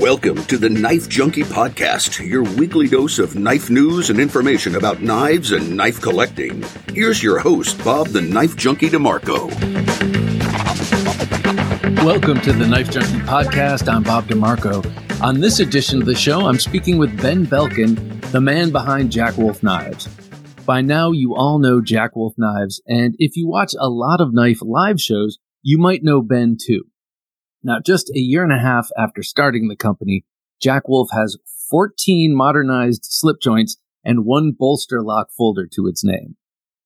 Welcome to the Knife Junkie Podcast, your weekly dose of knife news and information about knives and knife collecting. Here's your host, Bob the Knife Junkie DeMarco. Welcome to the Knife Junkie Podcast. I'm Bob DeMarco. On this edition of the show, I'm speaking with Ben Belkin, the man behind Jack Wolf Knives. By now, you all know Jack Wolf Knives, and if you watch a lot of knife live shows, you might know Ben too. Now, just a year and a half after starting the company, Jack Wolf has 14 modernized slip joints and one bolster lock folder to its name.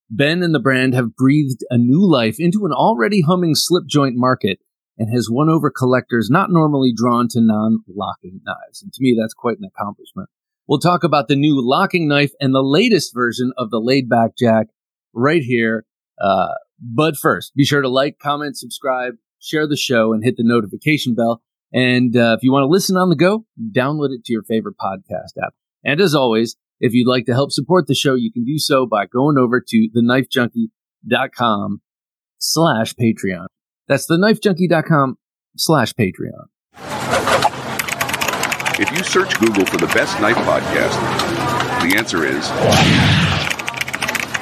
Ben and the brand have breathed a new life into an already humming slip joint market and has won over collectors not normally drawn to non-locking knives. And to me, that's quite an accomplishment. We'll talk about the new locking knife and the latest version of the laid back jack right here. Uh, but first, be sure to like, comment, subscribe, share the show, and hit the notification bell. And uh, if you want to listen on the go, download it to your favorite podcast app. And as always, if you'd like to help support the show, you can do so by going over to theknifejunkie.com slash Patreon. That's theknifejunkie.com slash Patreon. If you search Google for the best knife podcast, the answer is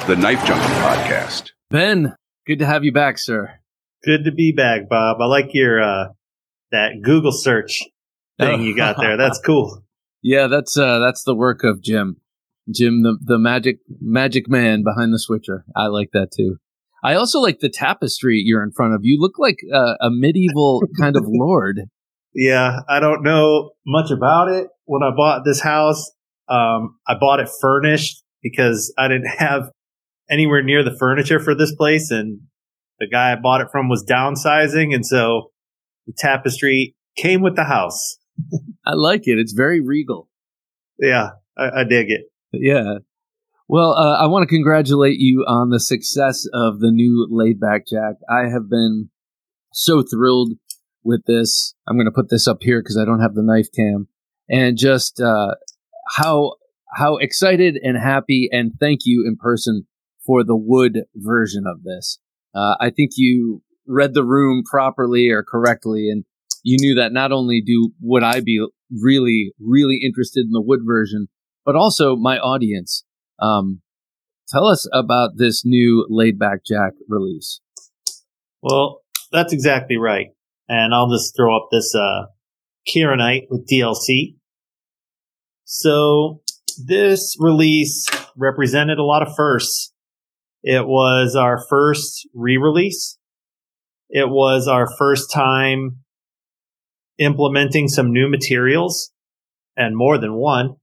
the Knife Junkie Podcast. Ben, good to have you back, sir. Good to be back, Bob. I like your uh that Google search thing you got there. That's cool. Yeah, that's uh that's the work of Jim. Jim the the magic magic man behind the switcher. I like that too. I also like the tapestry you're in front of. You look like uh, a medieval kind of lord. Yeah, I don't know much about it. When I bought this house, um, I bought it furnished because I didn't have anywhere near the furniture for this place. And the guy I bought it from was downsizing. And so the tapestry came with the house. I like it. It's very regal. Yeah, I, I dig it. Yeah. Well, uh, I want to congratulate you on the success of the new laid back jack. I have been so thrilled with this. I'm going to put this up here because I don't have the knife cam, and just uh, how how excited and happy and thank you in person for the wood version of this. Uh, I think you read the room properly or correctly, and you knew that not only do would I be really really interested in the wood version, but also my audience. Um, tell us about this new laid back jack release. Well, that's exactly right and I'll just throw up this uh, Kirinite with DLC. So this release represented a lot of firsts. It was our first re-release. It was our first time implementing some new materials and more than one,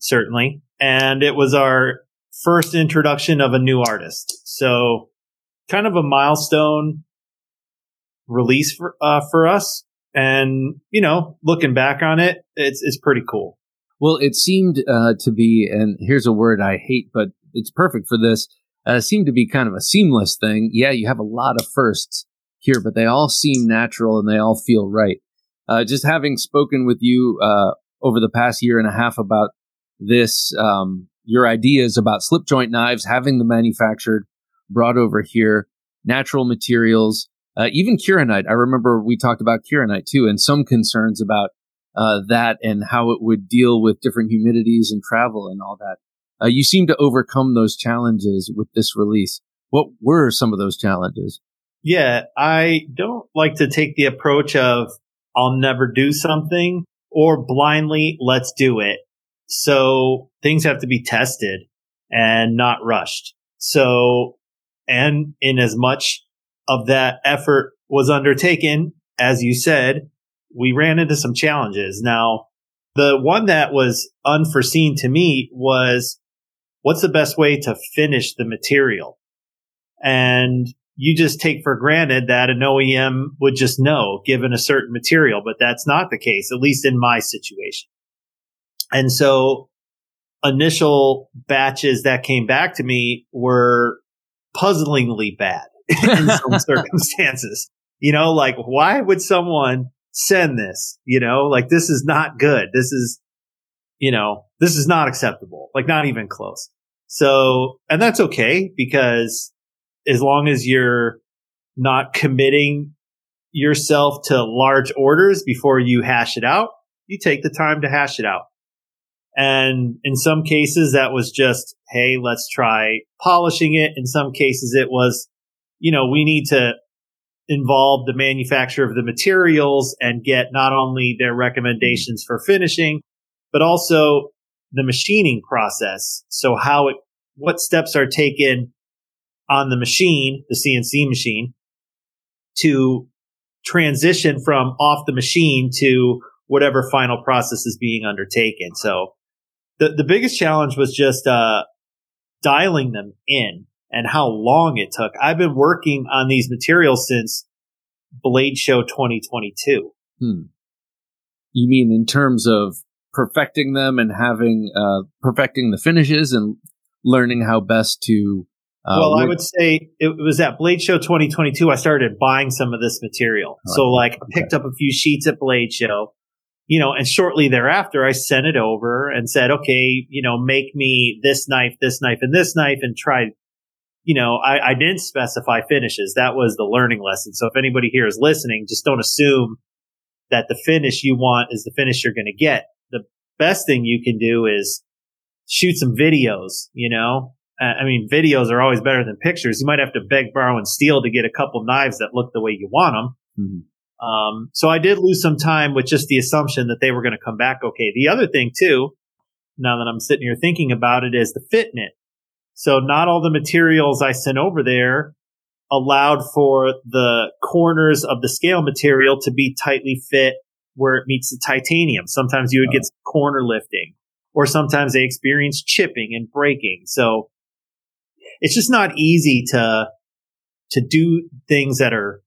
certainly. And it was our first introduction of a new artist. So kind of a milestone release for uh, for us. And you know, looking back on it, it's it's pretty cool. Well, it seemed uh, to be, and here's a word I hate, but it's perfect for this. Uh, to be kind of a seamless thing. Yeah, you have a lot of firsts here, but they all seem natural and they all feel right. Uh, just having spoken with you uh, over the past year and a half about this, um, your ideas about slip joint knives, having them manufactured, brought over here, natural materials, uh, even Kirinite. I remember we talked about Kirinite too, and some concerns about uh, that and how it would deal with different humidities and travel and all that. Uh, you seem to overcome those challenges with this release. What were some of those challenges? Yeah, I don't like to take the approach of I'll never do something or blindly let's do it. So things have to be tested and not rushed. So, and in as much of that effort was undertaken, as you said, we ran into some challenges. Now, the one that was unforeseen to me was what's the best way to finish the material? And you just take for granted that an OEM would just know given a certain material, but that's not the case, at least in my situation. And so initial batches that came back to me were puzzlingly bad. in some circumstances. You know, like why would someone send this? You know, like this is not good. This is, you know, this is not acceptable. Like not even close. So, and that's okay because as long as you're not committing yourself to large orders before you hash it out, you take the time to hash it out. And in some cases, that was just, hey, let's try polishing it. In some cases, it was, you know, we need to involve the manufacturer of the materials and get not only their recommendations for finishing, but also the machining process. So how it, what steps are taken on the machine, the CNC machine, to transition from off the machine to whatever final process is being undertaken. So the, the biggest challenge was just, uh, dialing them in and how long it took. I've been working on these materials since Blade Show 2022. Hmm. You mean in terms of perfecting them and having, uh, perfecting the finishes and learning how best to uh, well, I would say it was at Blade Show 2022. I started buying some of this material. Oh, so, like, I picked okay. up a few sheets at Blade Show, you know, and shortly thereafter, I sent it over and said, okay, you know, make me this knife, this knife, and this knife, and try. You know, I, I didn't specify finishes. That was the learning lesson. So, if anybody here is listening, just don't assume that the finish you want is the finish you're going to get. Best thing you can do is shoot some videos, you know, I mean, videos are always better than pictures. You might have to beg, borrow, and steal to get a couple knives that look the way you want them. Mm-hmm. Um, so I did lose some time with just the assumption that they were going to come back okay. The other thing too, now that I'm sitting here thinking about it, is the fit knit. So not all the materials I sent over there allowed for the corners of the scale material to be tightly fit where it meets the titanium. Sometimes you would get oh. corner lifting or sometimes they experience chipping and breaking. So it's just not easy to to do things that are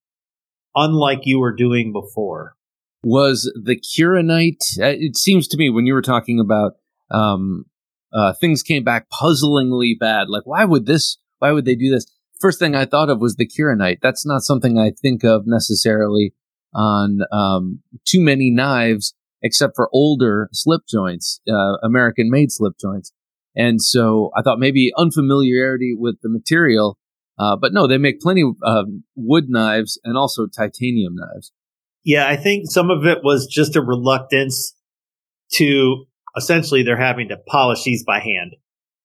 unlike you were doing before. Was the Kyanite? Uh, it seems to me when you were talking about um, uh, things came back puzzlingly bad. Like, why would this? Why would they do this? First thing I thought of was the Kyanite. That's not something I think of necessarily on um, too many knives, except for older slip joints, uh, American made slip joints. And so I thought maybe unfamiliarity with the material, uh, but no, they make plenty of uh, wood knives and also titanium knives. Yeah, I think some of it was just a reluctance to essentially they're having to polish these by hand.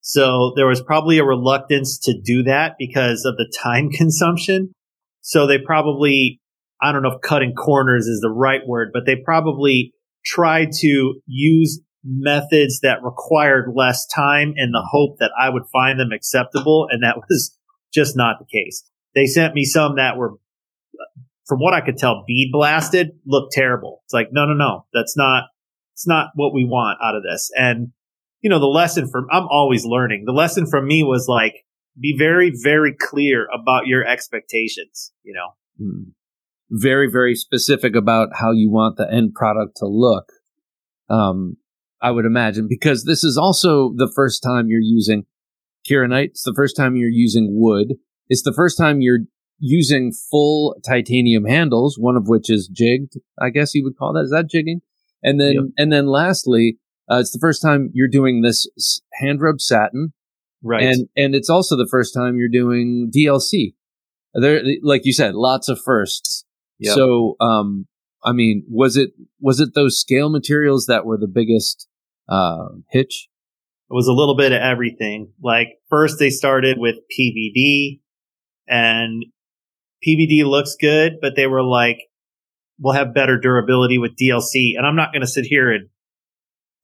So there was probably a reluctance to do that because of the time consumption. So they probably, I don't know if cutting corners is the right word, but they probably tried to use methods that required less time in the hope that I would find them acceptable. And that was just not the case. They sent me some that were, from what I could tell, bead blasted, looked terrible. It's like, no, no, no, that's not, it's not what we want out of this. And, you know, the lesson from, I'm always learning. The lesson from me was like, be very, very clear about your expectations, you know? Hmm. Very, very specific about how you want the end product to look. Um, I would imagine, because this is also the first time you're using Kyanite. It's the first time you're using wood. It's the first time you're using full titanium handles, one of which is jigged. I guess you would call that. Is that jigging? And then, yep. and then lastly, uh, it's the first time you're doing this hand rub satin. Right. And, and it's also the first time you're doing DLC. There, like you said, lots of firsts. Yep. So, um, I mean, was it was it those scale materials that were the biggest uh, hitch? It was a little bit of everything. Like first they started with PVD and PVD looks good, but they were like, we'll have better durability with DLC. And I'm not going to sit here and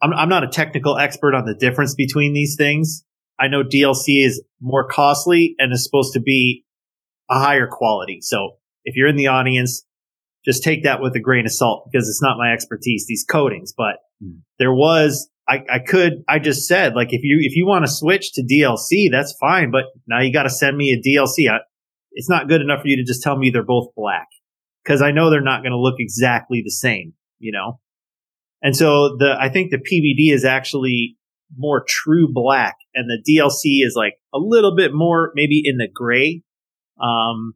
I'm, I'm not a technical expert on the difference between these things. I know DLC is more costly and is supposed to be a higher quality. So if you're in the audience, just take that with a grain of salt because it's not my expertise, these coatings. But mm. there was, I, I could, I just said, like, if you, if you want to switch to DLC, that's fine. But now you got to send me a DLC. I, it's not good enough for you to just tell me they're both black because I know they're not going to look exactly the same, you know? And so the, I think the PVD is actually more true black and the DLC is like a little bit more maybe in the gray. Um,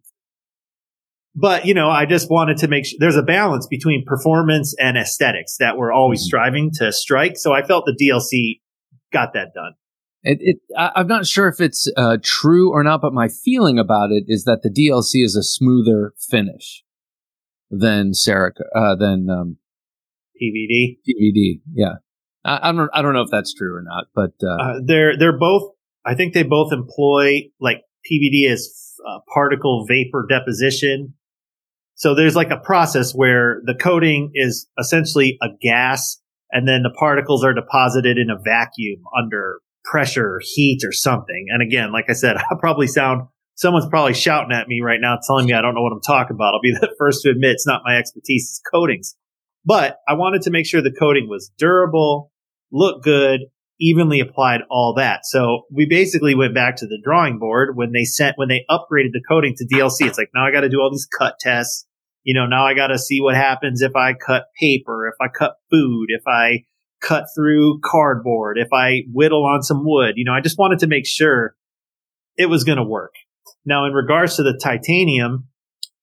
but you know, I just wanted to make sure there's a balance between performance and aesthetics that we're always mm-hmm. striving to strike. So I felt the DLC got that done. It, it I, am not sure if it's uh, true or not, but my feeling about it is that the DLC is a smoother finish than Sarah, uh, than um, PVD. PVD. Yeah. I, I don't. I don't know if that's true or not, but uh, Uh, they're they're both. I think they both employ like PVD as uh, particle vapor deposition. So there's like a process where the coating is essentially a gas, and then the particles are deposited in a vacuum under pressure, or heat, or something. And again, like I said, I probably sound someone's probably shouting at me right now, telling me I don't know what I'm talking about. I'll be the first to admit it's not my expertise. It's coatings, but I wanted to make sure the coating was durable, looked good, evenly applied all that. So we basically went back to the drawing board when they sent, when they upgraded the coating to DLC. It's like, now I got to do all these cut tests. You know, now I got to see what happens if I cut paper, if I cut food, if I cut through cardboard, if I whittle on some wood. You know, I just wanted to make sure it was going to work. Now, in regards to the titanium,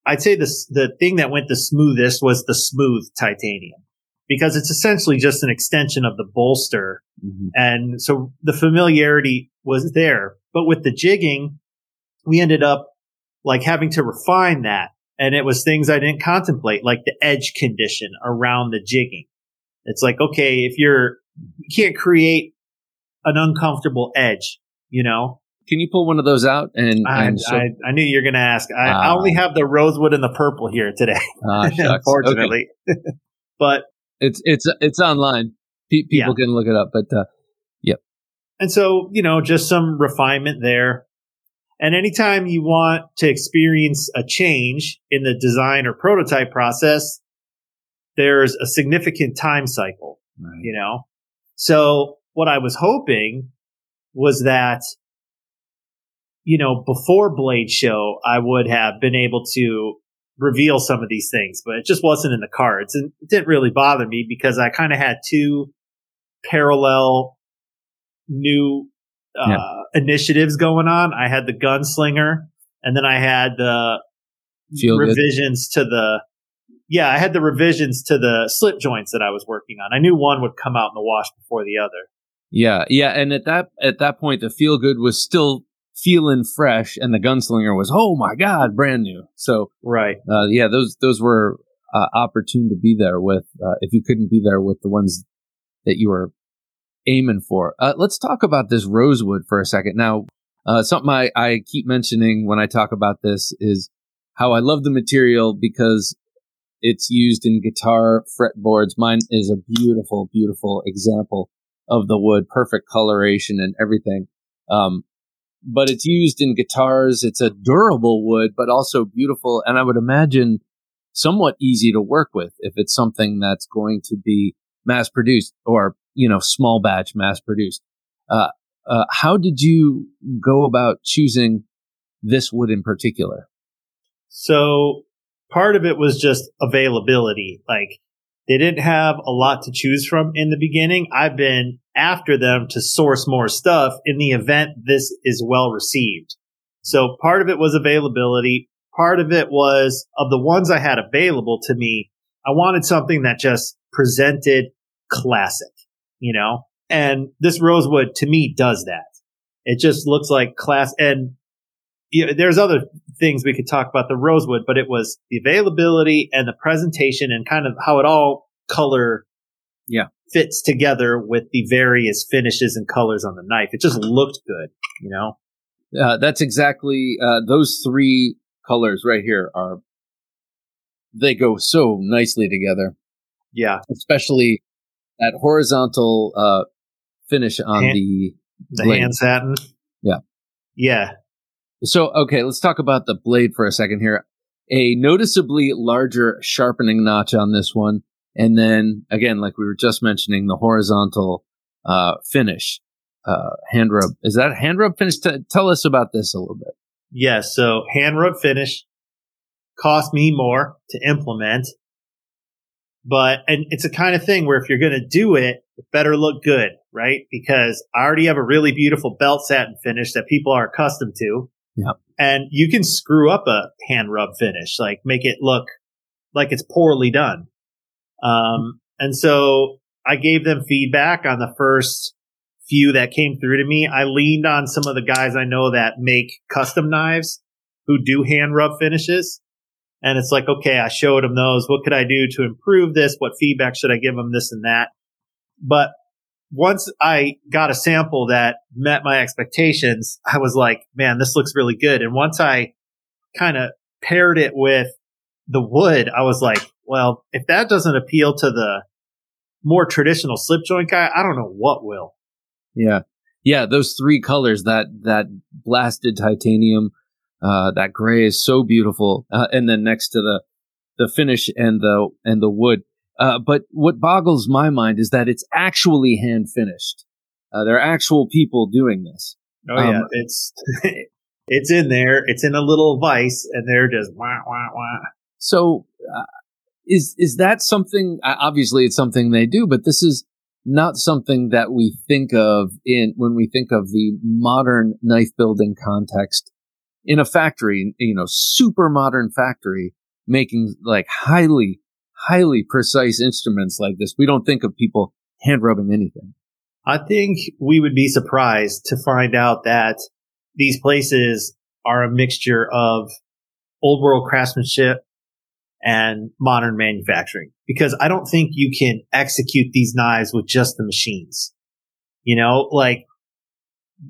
I'd say this, the thing that went the smoothest was the smooth titanium because it's essentially just an extension of the bolster mhm. and so the familiarity was there. But with the jigging, we ended up like having to refine that. And it was things I didn't contemplate, like the edge condition around the jigging. It's like, okay, if you're, you can't create an uncomfortable edge, you know? can you pull one of those out and, I, and show- I, I knew you were going to ask. I, I Ah. only have the rosewood and the purple here today. Okay. unfortunately. but It's it's it's online. Pe- people can look it up, but uh, yep. And so, you know, just some refinement there. And anytime you want to experience a change in the design or prototype process, there's a significant time cycle, you know? So what I was hoping was that, you know, before Blade Show, I would have been able to reveal some of these things, but it just wasn't in the cards. And it didn't really bother me because I kind of had two parallel new uh, Yeah. initiatives going on. I had the gunslinger and then I had the Feel good. revisions to the yeah, I had the revisions to the slip joints that I was working on. I knew one would come out in the wash before the other. yeah, yeah. And at that at that point, the feel good was still feeling fresh, and the gunslinger was oh my god, brand new. So Right. uh, yeah, those those were uh, opportune to be there with. Uh, if you couldn't be there with the ones that you were aiming for, uh, let's talk about this rosewood for a second. Now, uh, something I, I keep mentioning when I talk about this is how I love the material because it's used in guitar fretboards. Mine is a beautiful, beautiful example of the wood, perfect coloration and everything. Um, but it's used in guitars. It's a durable wood, but also beautiful. And I would imagine somewhat easy to work with if it's something that's going to be mass produced or, you know, small batch mass produced. Uh, uh, how did you go about choosing this wood in particular? So part of it was just availability. Like they didn't have a lot to choose from in the beginning. I've been after them to source more stuff in the event this is well received. So part of it was availability. Part of it was of the ones I had available to me. I wanted something that just presented classic, you know, and this rosewood to me does that. It just looks like class and yeah, there's other things we could talk about the rosewood, but it was the availability and the presentation and kind of how it all color Yeah. fits together with the various finishes and colors on the knife. It just looked good, you know? Uh, that's exactly uh, those three colors right here are they go so nicely together, Yeah. especially that horizontal uh, finish on Hand- the The blade. hand satin. Yeah. Yeah. So, okay, let's talk about the blade for a second here. A noticeably larger sharpening notch on this one. And then again, like we were just mentioning, the horizontal uh, finish, uh, hand rub. Is that hand rub finish? T- tell us about this a little bit. Yes. so hand rub finish cost me more to implement. But, and it's a kind of thing where if you're going to do it, it better look good, right? Because I already have a really beautiful belt satin finish that people are accustomed to. Yep. And you can screw up a hand rub finish, like make it look like it's poorly done. Um, and so I gave them feedback on the first few that came through to me. I leaned on some of the guys I know that make custom knives who do hand rub finishes. And it's like, okay, I showed them those. What could I do to improve this? What feedback should I give them? This and that. But once I got a sample that met my expectations, I was like, man, this looks really good. And once I kind of paired it with the wood, I was like, well, if that doesn't appeal to the more traditional slip joint guy, I don't know what will. Yeah. Yeah. Those three colors, that, that blasted titanium, uh, that gray is so beautiful. Uh, and then next to the, the finish and the, and the wood. Uh, but what boggles my mind is that it's actually hand finished. Uh, there are actual people doing this. Oh yeah, um, it's it's in there. It's in a little vise, and they're just wah wah wah. So, uh, is is that something? Obviously, it's something they do, but this is not something that we think of in when we think of the modern knife building context in a factory. You know, super modern factory making like highly highly precise instruments like this. We don't think of people hand rubbing anything. I think we would be surprised to find out that these places are a mixture of old world craftsmanship and modern manufacturing because I don't think you can execute these knives with just the machines. You know, like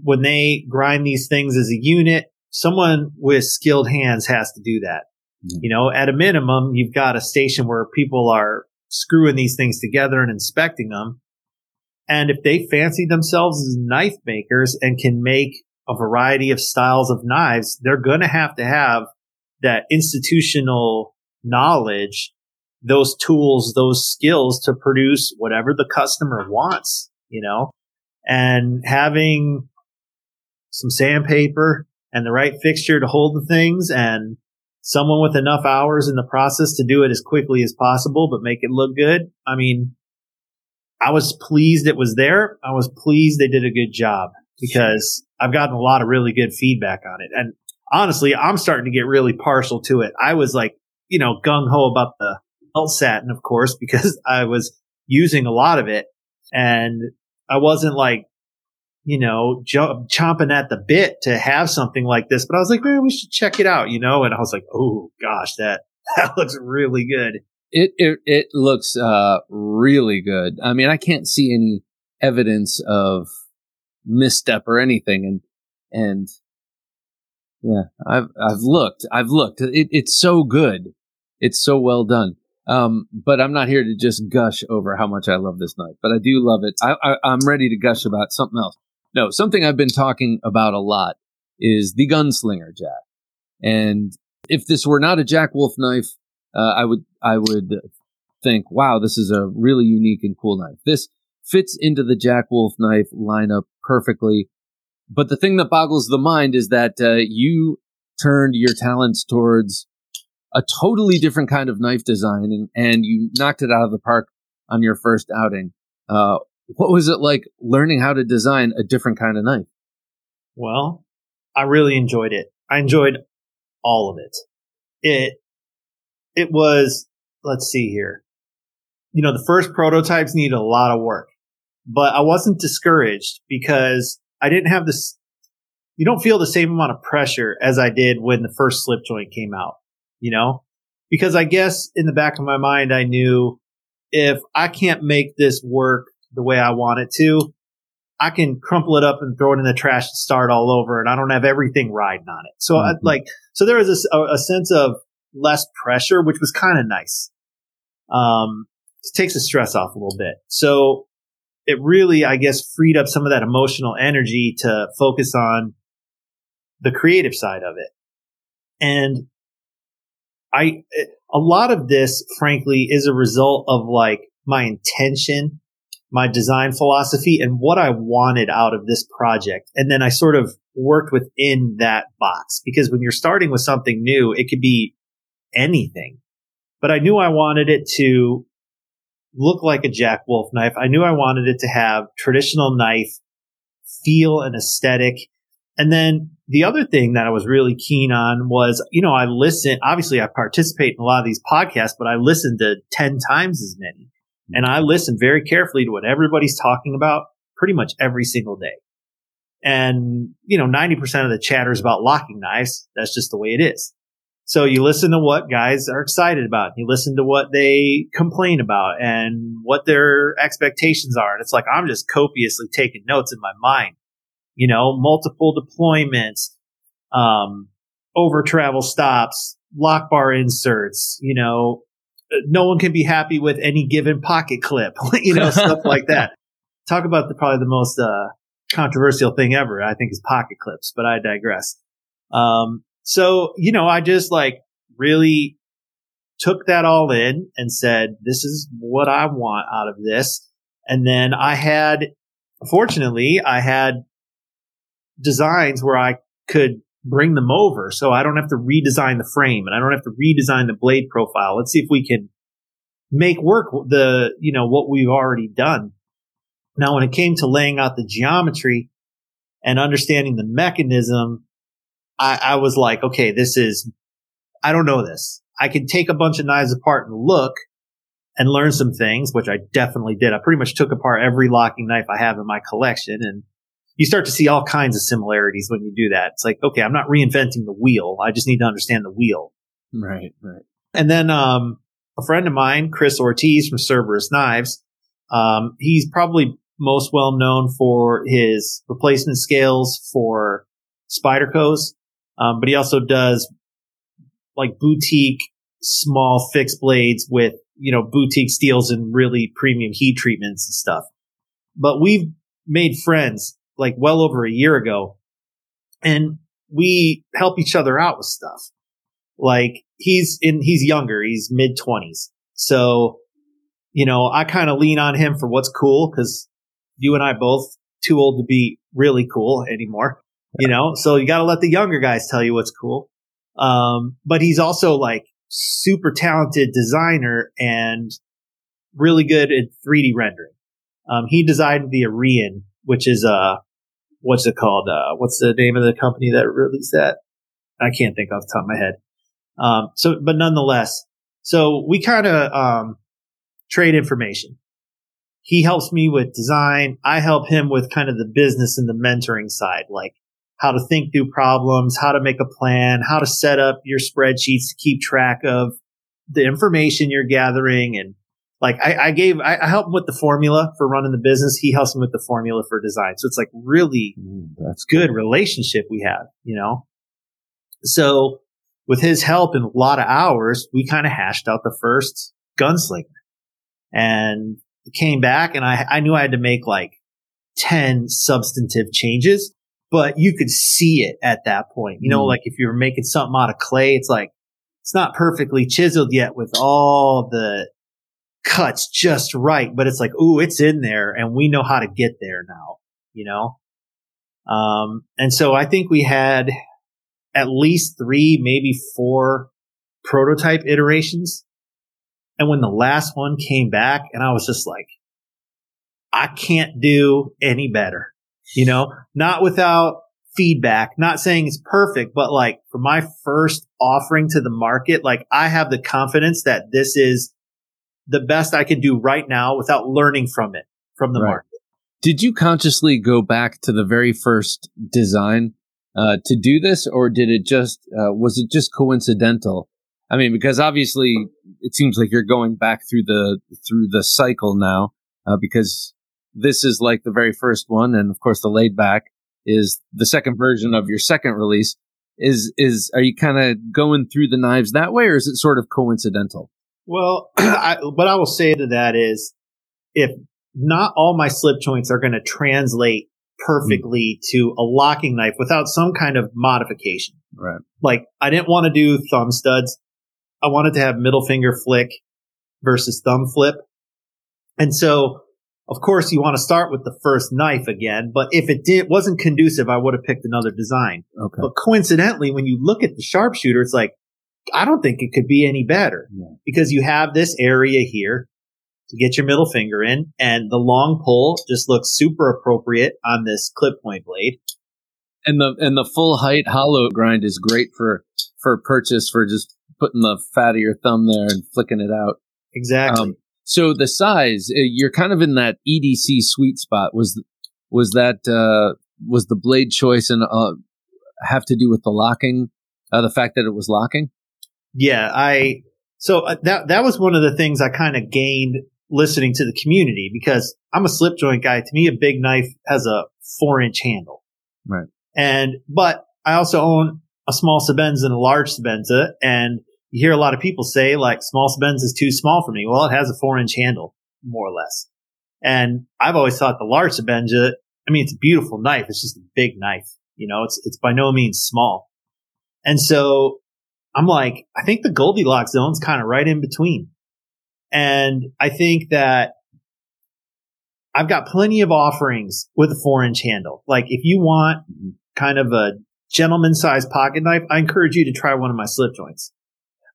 when they grind these things as a unit, someone with skilled hands has to do that. Mm-hmm. You know, at a minimum, you've got a station where people are screwing these things together and inspecting them. And if they fancy themselves as knife makers and can make a variety of styles of knives, they're going to have to have that institutional knowledge, those tools, those skills to produce whatever the customer wants, you know, and having some sandpaper and the right fixture to hold the things and someone with enough hours in the process to do it as quickly as possible, but make it look good. I mean, I was pleased it was there. I was pleased they did a good job because I've gotten a lot of really good feedback on it. And honestly, I'm starting to get really partial to it. I was like, you know, gung ho about the LSAT, of course, because I was using a lot of it and I wasn't like you know, j- chomping at the bit to have something like this. But I was like, man, we should check it out, you know? And I was like, oh gosh, that, that looks really good. It, it, it looks, uh, really good. I mean, I can't see any evidence of misstep or anything. And, and yeah, I've, I've looked, I've looked. It, it's so good. It's so well done. Um, but I'm not here to just gush over how much I love this knife, but I do love it. I, I, I'm ready to gush about something else. No, something I've been talking about a lot is the gunslinger jack. And if this were not a Jack Wolf knife, uh, I would I would think, wow, this is a really unique and cool knife. This fits into the Jack Wolf knife lineup perfectly. But the thing that boggles the mind is that uh, you turned your talents towards a totally different kind of knife design and, and you knocked it out of the park on your first outing. Uh, what was it like learning how to design a different kind of knife? Well, I really enjoyed it. I enjoyed all of it. It, it was, let's see here. You know, the first prototypes needed a lot of work, but I wasn't discouraged because I didn't have this, you don't feel the same amount of pressure as I did when the first slip joint came out, you know, because I guess in the back of my mind, I knew if I can't make this work the way I want it to, I can crumple it up and throw it in the trash and start all over, and I don't have everything riding on it. So, mm-hmm. I, like, so there was a, a, sense of less pressure, which was kind of nice. Um, it takes the stress off a little bit. So it really, I guess, freed up some of that emotional energy to focus on the creative side of it. And I, a lot of this, frankly, is a result of like my intention my design philosophy and what I wanted out of this project. And then I sort of worked within that box because when you're starting with something new, it could be anything. But I knew I wanted it to look like a Jack Wolf knife. I knew I wanted it to have traditional knife feel and aesthetic. And then the other thing that I was really keen on was, you know, I listen, obviously I participate in a lot of these podcasts, but I listened to 10 times as many. And I listen very carefully to what everybody's talking about pretty much every single day. And, you know, 90% of the chatter is about locking knives. That's just the way it is. So you listen to what guys are excited about. You listen to what they complain about and what their expectations are. And it's like, I'm just copiously taking notes in my mind, you know, multiple deployments, um, over travel stops, lock bar inserts, you know, no one can be happy with any given pocket clip, you know, stuff like that. Talk about the, probably the most, uh, controversial thing ever, I think is pocket clips, but I digress. Um, so, you know, I just like really took that all in and said, this is what I want out of this. And then I had, fortunately, I had designs where I could bring them over. So I don't have to redesign the frame and I don't have to redesign the blade profile. Let's see if we can make work the, you know, what we've already done. Now, when it came to laying out the geometry and understanding the mechanism, I, I was like, okay, this is, I don't know this. I can take a bunch of knives apart and look and learn some things, which I definitely did. I pretty much took apart every locking knife I have in my collection and you start to see all kinds of similarities when you do that. It's like, okay, I'm not reinventing the wheel. I just need to understand the wheel. Right, right. And then, um, a friend of mine, Chris Ortiz from Cerberus Knives, um, he's probably most well known for his replacement scales for Spydercos. Um, but he also does like boutique small fixed blades with, you know, boutique steels and really premium heat treatments and stuff. But we've made friends like well over a year ago and we help each other out with stuff. Like he's in, he's younger. He's mid twenties. So, you know, I kind of lean on him for what's cool because you and I both too old to be really cool anymore you know, so you got to let the younger guys tell you what's cool. Um, but he's also like super talented designer and really good at 3D rendering. Um, he designed the Arian, which is, uh, what's it called? Uh, what's the name of the company that released that? I can't think off the top of my head. Um, so, but nonetheless, so we kind of, um, trade information. He helps me with design. I help him with kind of the business and the mentoring side. Like, how to think through problems, how to make a plan, how to set up your spreadsheets to keep track of the information you're gathering. And like I, I gave, I, I help him with the formula for running the business. He helps me with the formula for design. So it's like really mm, that's good cool. relationship we have, you know? So with his help and a lot of hours, we kind of hashed out the first gunslinger and came back and I, I knew I had to make like 10 substantive changes but you could see it at that point. You know, mm. like if you were making something out of clay, it's like, it's not perfectly chiseled yet with all the cuts just right, but it's like, ooh, it's in there and we know how to get there now, you know? Um, and so I think we had at least three, maybe four prototype iterations. And when the last one came back and I was just like, I can't do any better you know, not without feedback, not saying it's perfect, but like for my first offering to the market, like I have the confidence that this is the best I can do right now without learning from it, from the right. market. Did you consciously go back to the very first design uh, to do this, or did it just uh, was it just coincidental? I mean, because obviously it seems like you're going back through the through the cycle now, uh, because this is like the very first one, and of course the laid back is the second version of your second release. Is is are you kind of going through the knives that way, or is it sort of coincidental? Well, I, what I will say to that is, if not all my slip joints are going to translate perfectly to a locking knife without some kind of modification. Right. Like I didn't want to do thumb studs. I wanted to have middle finger flick versus thumb flip. And so of course, you want to start with the first knife again, but if it did, wasn't conducive, I would have picked another design. Okay. But coincidentally, when you look at the sharpshooter, it's like, I don't think it could be any better yeah. because you have this area here to get your middle finger in and the long pull just looks super appropriate on this clip point blade. And the, and the full height hollow grind is great for, for purchase for just putting the fat of your thumb there and flicking it out. Exactly. Um, so the size, uh, you're kind of in that EDC sweet spot. Was was that uh, was the blade choice and uh, have to do with the locking, uh, the fact that it was locking? Yeah, I so uh, that that was one of the things I kind of gained listening to the community because I'm a slip joint guy. To me, a big knife has a four inch handle. Right. And, but I also own a small Sebenza and a large Sebenza, And you hear a lot of people say like small Sebenza is too small for me. Well, it has a four inch handle, more or less. And I've always thought the large Sebenza. I mean, it's a beautiful knife. It's just a big knife. You know, it's, it's by no means small. And so I'm like, I think the Goldilocks zone's kind of right in between. And I think that I've got plenty of offerings with a four inch handle. Like if you want kind of a gentleman sized pocket knife, I encourage you to try one of my slip joints.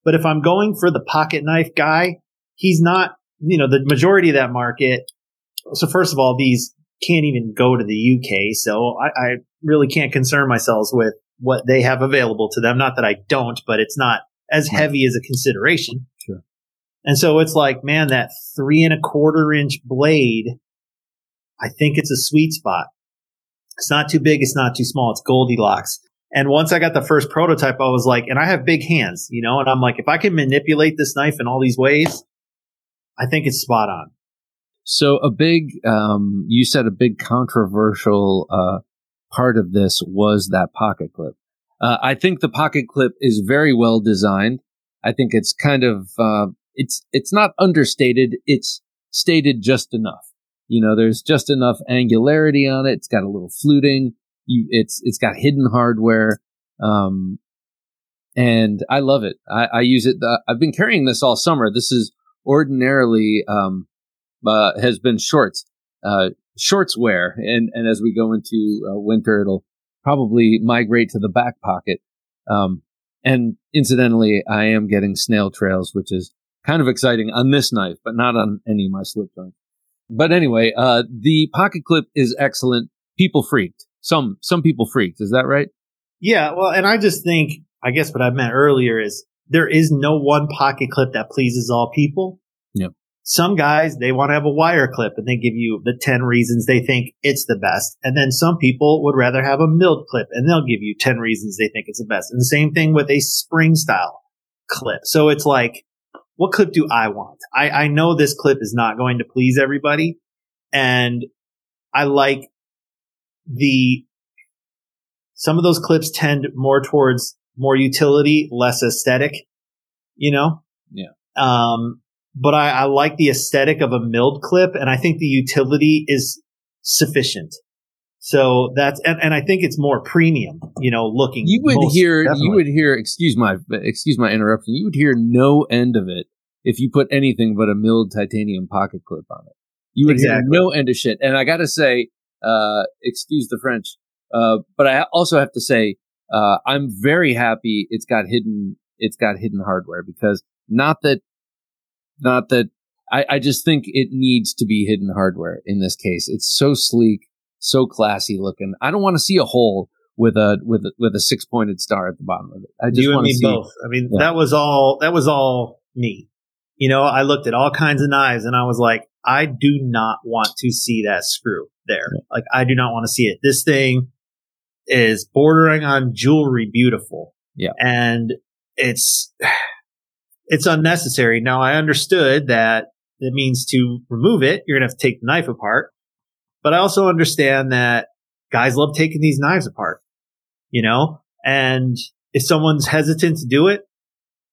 But if I'm going for the pocket knife guy, he's not, you know, the majority of that market. So first of all, these can't even go to the UK. So I, I really can't concern myself with what they have available to them. Not that I don't, but it's not as heavy as a consideration. Sure. And so it's like, man, that three and a quarter inch blade, I think it's a sweet spot. It's not too big. It's not too small. It's Goldilocks. And once I got the first prototype, I was like, and I have big hands, you know, and I'm like, if I can manipulate this knife in all these ways, I think it's spot on. So a big, um, you said a big controversial uh, part of this was that pocket clip. Uh, I think the pocket clip is very well designed. I think it's kind of uh, it's it's not understated. It's stated just enough. You know, there's just enough angularity on it. It's got a little fluting. You, it's it's got hidden hardware, um, and I love it. I, I use it. Uh, I've been carrying this all summer. This is ordinarily um, uh, has been shorts uh, shorts wear, and and as we go into uh, winter, it'll probably migrate to the back pocket. Um, and incidentally, I am getting snail trails, which is kind of exciting on this knife, but not on any of my slip joints. But anyway, uh, the pocket clip is excellent. People freaked. Some, some people freaked. Is that right? Yeah. Well, and I just think, I guess what I meant earlier is there is no one pocket clip that pleases all people. Some guys, they want to have a wire clip and they give you the 10 reasons they think it's the best. And then some people would rather have a milled clip and they'll give you 10 reasons they think it's the best. And the same thing with a spring style clip. So it's like, what clip do I want? I, I know this clip is not going to please everybody. And I like the, some of those clips tend more towards more utility, less aesthetic, you know? Yeah. Um, but I, I like the aesthetic of a milled clip and I think the utility is sufficient. So that's and, and I think it's more premium, you know, looking. You would hear, definitely. you would hear. Excuse my, excuse my interruption. You would hear no end of it if you put anything but a milled titanium pocket clip on it. You would Exactly. hear no end of shit. And I got to say, uh, excuse the French, uh, but I also have to say, uh, I'm very happy it's got hidden, it's got hidden hardware because not that, not that. I, I just think it needs to be hidden hardware in this case. It's so sleek, so classy looking. I don't want to see a hole with a with a, with a six pointed star at the bottom of it. I just you and want to me see both. I mean, Yeah. that was all. That was all me. You know, I looked at all kinds of knives and I was like, I do not want to see that screw there. Like, I do not want to see it. This thing is bordering on jewelry beautiful. Yeah. And it's, it's unnecessary. Now I understood that it means to remove it, you're going to have to take the knife apart. But I also understand that guys love taking these knives apart, you know, and if someone's hesitant to do it,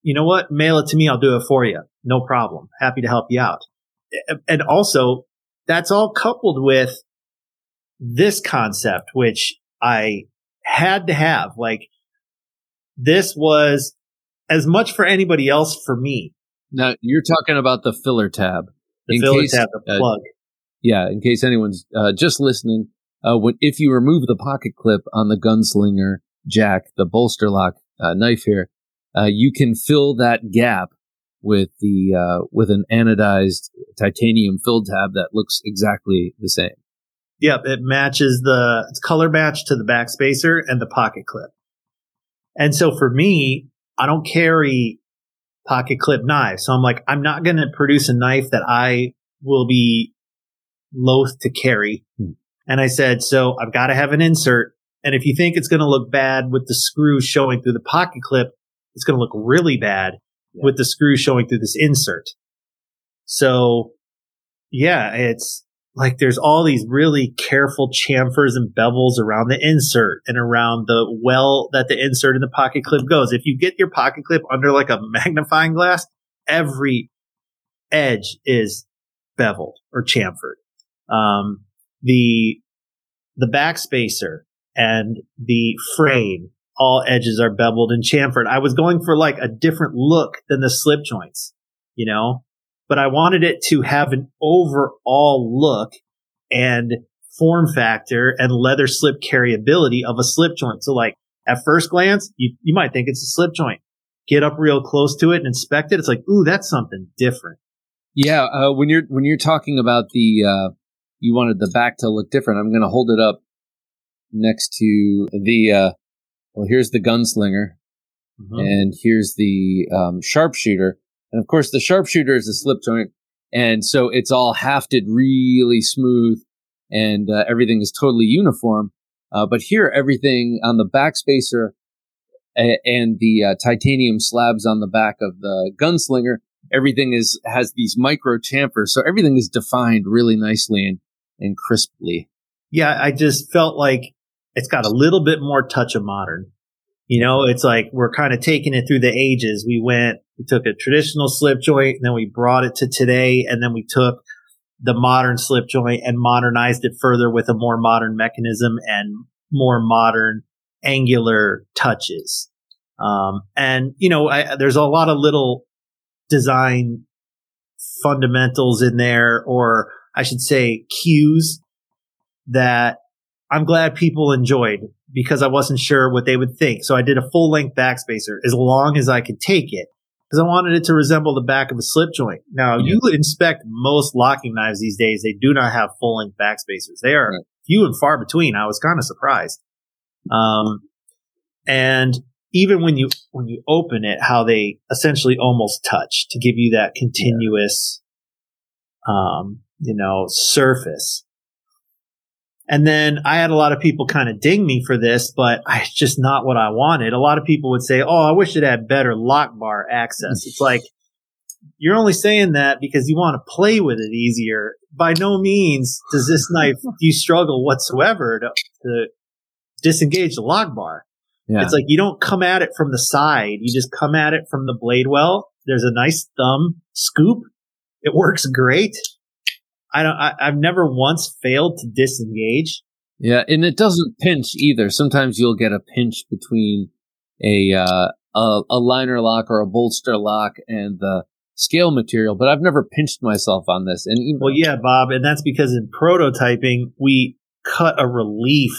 you know what? Mail it to me. I'll do it for you. No problem. Happy to help you out. And also that's all coupled with this concept, which I had to have. Like this was as much for anybody else for me. Now you're talking about the filler tab. The In filler case, tab, the uh, plug. Yeah, in case anyone's uh, just listening, uh, when, if you remove the pocket clip on the gunslinger jack, the bolster lock uh, knife here, uh, you can fill that gap with the uh, with an anodized titanium fill tab that looks exactly the same. Yep, it matches the it's color match to the back spacer and the pocket clip. And so for me, I don't carry pocket clip knives. So I'm like, I'm not going to produce a knife that I will be loath to carry. Hmm. And I said, so I've got to have an insert. And if you think it's going to look bad with the screw showing through the pocket clip, it's going to look really bad Yeah. with the screw showing through this insert. So yeah, it's like there's all these really careful chamfers and bevels around the insert and around the well that the insert in the pocket clip goes. If you get your pocket clip under like a magnifying glass, every edge is beveled or chamfered. Um, the, the backspacer and the frame, all edges are beveled and chamfered. I was going for like a different look than the slip joints, you know, but I wanted it to have an overall look and form factor and leather slip carryability of a slip joint. So like at first glance, you, you might think it's a slip joint. Get up real close to it and inspect it. It's like, ooh, that's something different. Yeah, uh, when you're when you're talking about the uh, you wanted the back to look different. I'm going to hold it up next to the uh, well. Here's the gunslinger, Mhm. and here's the um, sharpshooter, and of course the sharpshooter is a slip joint, and so it's all hafted really smooth, and uh, everything is totally uniform. Uh, but here, everything on the backspacer a- and the uh, titanium slabs on the back of the gunslinger everything is has these micro chamfers, so everything is defined really nicely and and crisply. yeah, I just felt like it's got a little bit more touch of modern. You know, it's like we're kind of taking it through the ages. We went, we took a traditional slip joint and then we brought it to today and then we took the modern slip joint and modernized it further with a more modern mechanism and more modern angular touches. Um, and you know, I, there's a lot of little design fundamentals in there, or I should say cues that I'm glad people enjoyed because I wasn't sure what they would think. So I did a full length backspacer as long as I could take it because I wanted it to resemble the back of a slip joint. Now you inspect most locking knives these days. They do not have full length backspacers. They are Right. few and far between. I was kind of surprised. Um, and even when you, when you open it, how they essentially almost touch to give you that continuous, um, you know, surface. And then I had a lot of people kind of ding me for this, but I, it's just not what I wanted. A lot of people would say, Oh, I wish it had better lock bar access. It's like, you're only saying that because you want to play with it easier. By no means does this knife, you struggle whatsoever to, to disengage the lock bar. Yeah, It's like you don't come at it from the side. You just come at it from the blade well. There's a nice thumb scoop. It works great. I don't, I, I've never once failed to disengage. yeah, and it doesn't pinch either. Sometimes you'll get a pinch between a uh, a, a liner lock or a bolster lock and the scale material, but I've never pinched myself on this. And even, Well, yeah, Bob, and that's because in prototyping, we cut a relief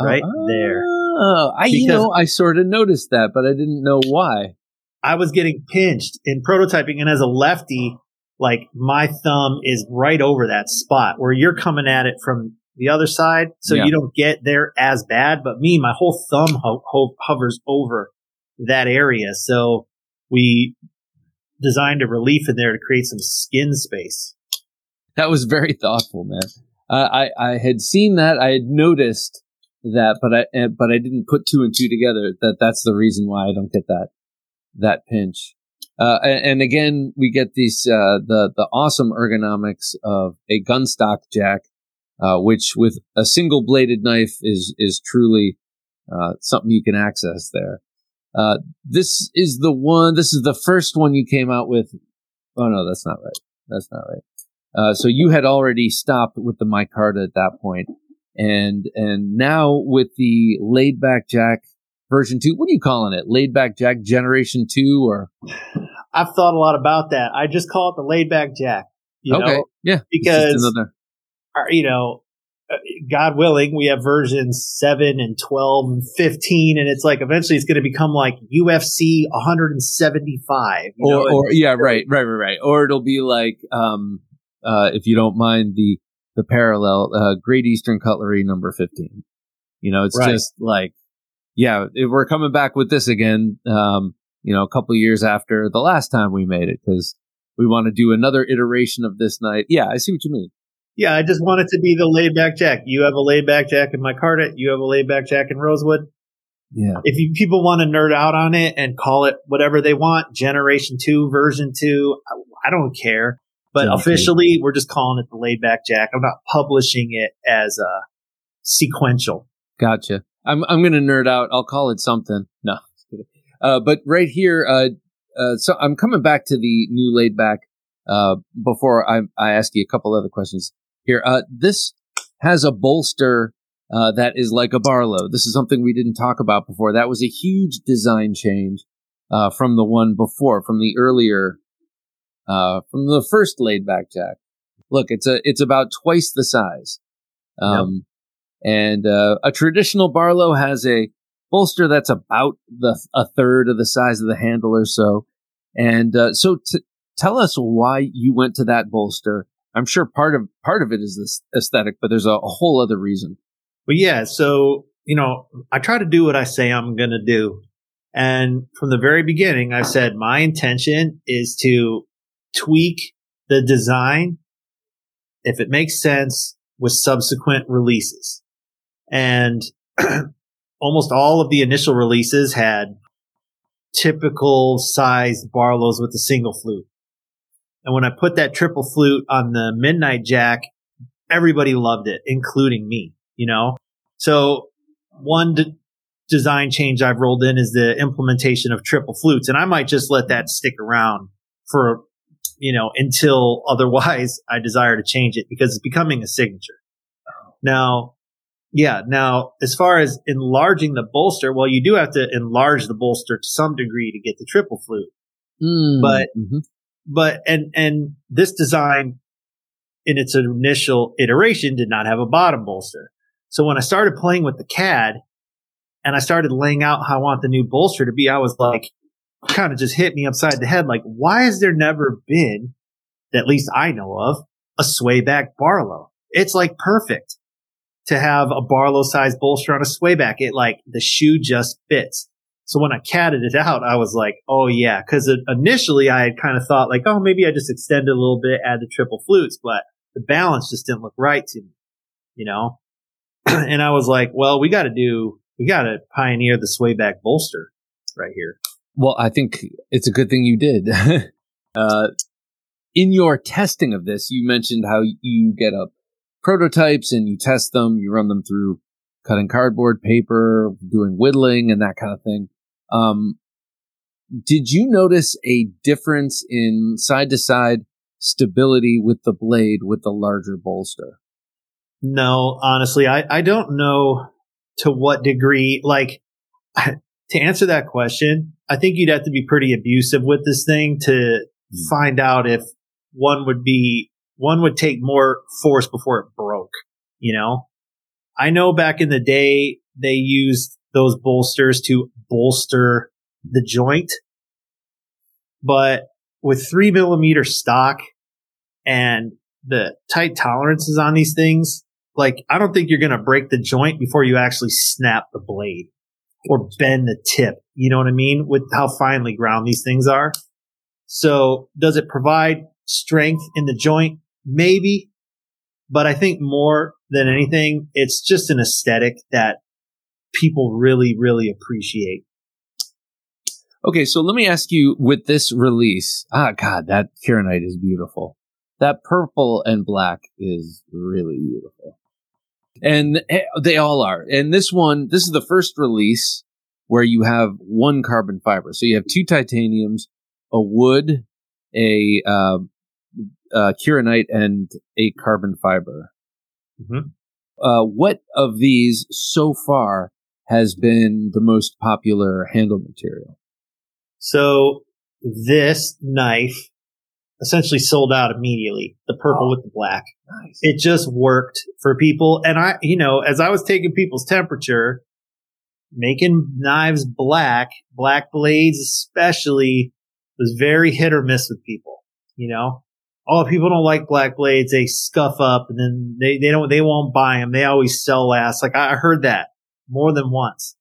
right there. Oh, I you know I sort of noticed that, but I didn't know why. I was getting pinched in prototyping, and as a lefty, like my thumb is right over that spot where you're coming at it from the other side, so Yeah. you don't get there as bad. But me, my whole thumb ho- ho- hovers over that area, so we designed a relief in there to create some skin space. That was very thoughtful, man. Uh, I I had seen that, I had noticed that, but I uh, but I didn't put two and two together. That that's the reason why I don't get that that pinch. Uh, and, and again, we get these uh, the the awesome ergonomics of a gunstock jack, uh, which with a single bladed knife is is truly uh, something you can access there. Uh, this is the one. This is the first one you came out with. Oh no, that's not right. That's not right. Uh, so you had already stopped with the micarta at that point, and and now with the laid back jack version two. What are you calling it? Laid back jack generation two or I've thought a lot about that. I just call it the laid back jack. You okay, know, yeah, because another- you know, uh, God willing, we have versions 7 and 12 and 15, and it's like eventually it's going to become like UFC 175. You know? or, or yeah, right, right, right, right. Or it'll be like, um, uh, if you don't mind the the parallel, uh, Great Eastern Cutlery number fifteen. You know, it's Right. just like, yeah, we're coming back with this again. Um, you know, a couple years after the last time we made it because we want to do another iteration of this night. Yeah, I see what you mean. yeah, I just want it to be the laid back jack. You have a laid back jack in micarta. You have a laid back jack in Rosewood. Yeah. If you, people want to nerd out on it and call it whatever they want, generation two, version two, I, I don't care. But officially, we're just calling it the laid back jack. I'm not publishing it as a sequential. Gotcha. I'm I'm gonna nerd out. I'll call it something. No. Uh, but right here, uh, uh, so I'm coming back to the new laid back. Uh, before I I ask you a couple other questions here. Uh, this has a bolster uh, that is like a Barlow. This is something we didn't talk about before. That was a huge design change uh, from the one before, from the earlier, uh, from the first laid back jack. Look, it's a it's about twice the size. Um, and uh, a traditional Barlow has a bolster that's about the a third of the size of the handle or so. And uh, so, t- tell us why you went to that bolster. I'm sure part of part of it is this aesthetic, but there's a, a whole other reason. But yeah, so, you know, I try to do what I say I'm going to do. And from the very beginning, I said my intention is to tweak the design if it makes sense with subsequent releases. And almost all of the initial releases had typical sized Barlows with a single flute. And when I put that triple flute on the Midnight Jack, everybody loved it, including me, you know? So one design change I've rolled in is the implementation of triple flutes. And I might just let that stick around for, you know, until otherwise I desire to change it because it's becoming a signature. Now, yeah. Now, as far as enlarging the bolster, well, you do have to enlarge the bolster to some degree to get the triple flute. But- Mhm. But, and, and this design in its initial iteration did not have a bottom bolster. So when I started playing with the CAD and I started laying out how I want the new bolster to be, I was like, kind of just hit me upside the head. Like, why has there never been, at least I know of, a swayback Barlow? It's like perfect to have a Barlow sized bolster on a swayback. It like the shoe just fits. So when I CADed it out, I was like, oh yeah, cause initially I had kind of thought like, oh, maybe I just extend it a little bit, add the triple flutes, but the balance just didn't look right to me, you know? and I was like, well, we got to do, we got to pioneer the swayback bolster right here. Well, I think it's a good thing you did. uh, in your testing of this, you mentioned how you get up prototypes and you test them, you run them through cutting cardboard paper, doing whittling and that kind of thing. Um, did you notice a difference in side to side stability with the blade with the larger bolster? No, honestly, I, I don't know to what degree, like, to answer that question, I think you'd have to be pretty abusive with this thing to find out if one would be, one would take more force before it broke, you know? I know back in the day, they used those bolsters to bolster the joint, but with three millimeter stock and the tight tolerances on these things, like I don't think you're going to break the joint before you actually snap the blade or bend the tip. You know what I mean? With how finely ground these things are. So does it provide strength in the joint? Maybe. But I think more than anything, it's just an aesthetic that people really, really appreciate. Okay, so let me ask you with this release. Ah, God, that Kirinite is beautiful. That purple and black is really beautiful. And eh, they all are. And this one, this is the first release where you have one carbon fiber. So you have two titaniums, a wood, a uh, uh, Kirinite, and a carbon fiber. Mhm. Uh, what of these so far has been the most popular handle material? So this knife essentially sold out immediately. The purple with the black. Nice. It just worked for people. And I, you know, as I was taking people's temperature, making knives black, black blades especially was very hit or miss with people, you know? Oh, people don't like black blades. They scuff up and then they, they don't, they won't buy them. They always sell last. Like I heard that more than once.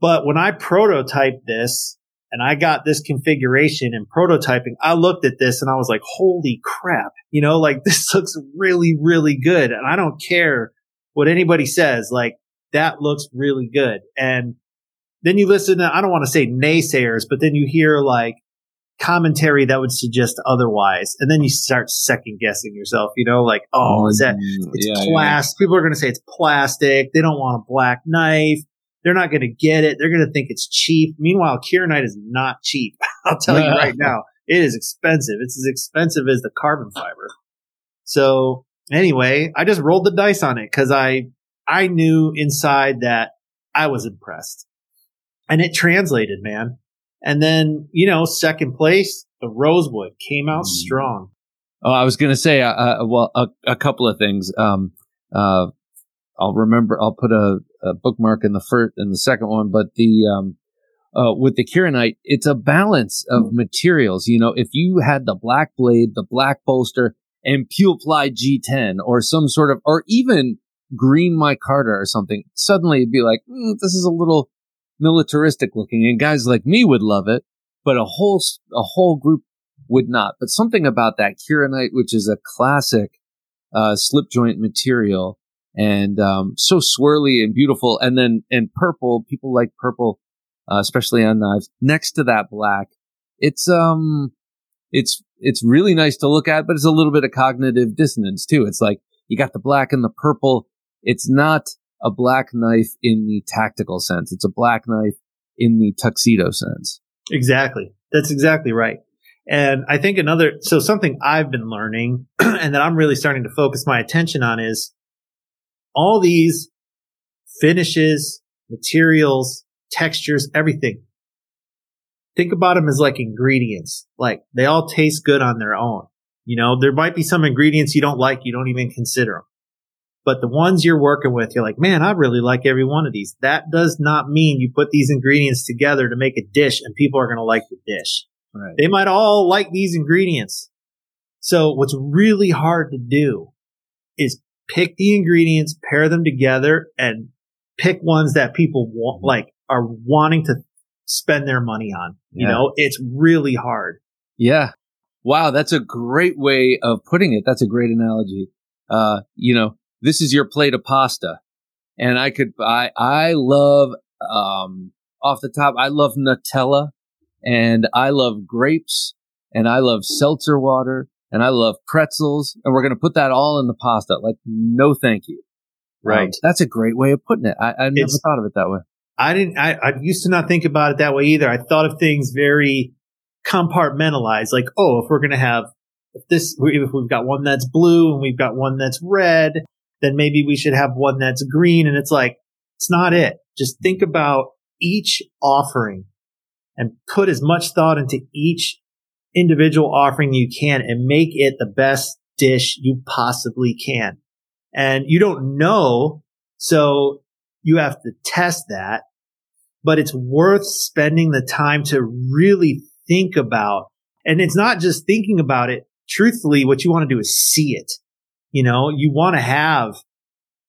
But when I prototyped this and I got this configuration and prototyping, I looked at this and I was like, holy crap. You know, like this looks really, really good. And I don't care what anybody says. Like that looks really good. And then you listen to, I don't want to say naysayers, but then you hear like commentary that would suggest otherwise. And then you start second guessing yourself, you know, like, oh, is that, Mm, it's yeah, plastic. People are going to say it's plastic. They don't want a black knife. They're not going to get it. They're going to think it's cheap. Meanwhile, Kirinite is not cheap. I'll tell you right now, it is expensive. It's as expensive as the carbon fiber. So anyway, I just rolled the dice on it because I, I knew inside that I was impressed and it translated, man. And then, you know, second place, the Rosewood came out Mm. strong. Oh, I was going to say, uh, uh, well, a, a couple of things. Um, uh, I'll remember. I'll put a, a bookmark in the first in the second one, but the um, uh, with the Kirinite, it's a balance of materials. You know, if you had the black blade, the black bolster, and Pure Ply G10, or some sort of, or even green micarta or something, suddenly it'd be like, mm, this is a little militaristic looking, and guys like me would love it, but a whole a whole group would not. But something about that Kirinite, which is a classic uh, slip joint material and um, so swirly and beautiful, and then and purple. People like purple, uh, especially on knives. Next to that black, it's um, it's it's really nice to look at, but it's a little bit of cognitive dissonance too. It's like you got the black and the purple. It's not a black knife in the tactical sense. It's a black knife in the tuxedo sense. Exactly. That's exactly right. And I think another, so something I've been learning and that I'm really starting to focus my attention on is all these finishes, materials, textures, everything. Think about them as like ingredients. Like they all taste good on their own. You know, there might be some ingredients you don't like, you don't even consider them. But the ones you're working with, you're like, man, I really like every one of these. That does not mean you put these ingredients together to make a dish and people are going to like the dish. Right. They might all like these ingredients. So what's really hard to do is pick the ingredients, pair them together and pick ones that people want, like are wanting to spend their money on. You Yeah. know, it's really hard. Yeah. Wow, that's a great way of putting it. That's a great analogy. Uh, you know, this is your plate of pasta. And I could I I love um off the top, I love Nutella and I love grapes and I love seltzer water and I love pretzels and we're gonna put that all in the pasta. Like, no thank you. Um, that's a great way of putting it. I, I never It's- thought of it that way. I didn't, I, I used to not think about it that way either. I thought of things very compartmentalized, like, oh, if we're going to have if this, if we've got one that's blue and we've got one that's red, then maybe we should have one that's green. And it's like, it's not it. Just think about each offering and put as much thought into each individual offering you can and make it the best dish you possibly can. And you don't know. So you have to test that, but it's worth spending the time to really think about. And it's not just thinking about it. Truthfully, what you want to do is see it. You know, you want to have,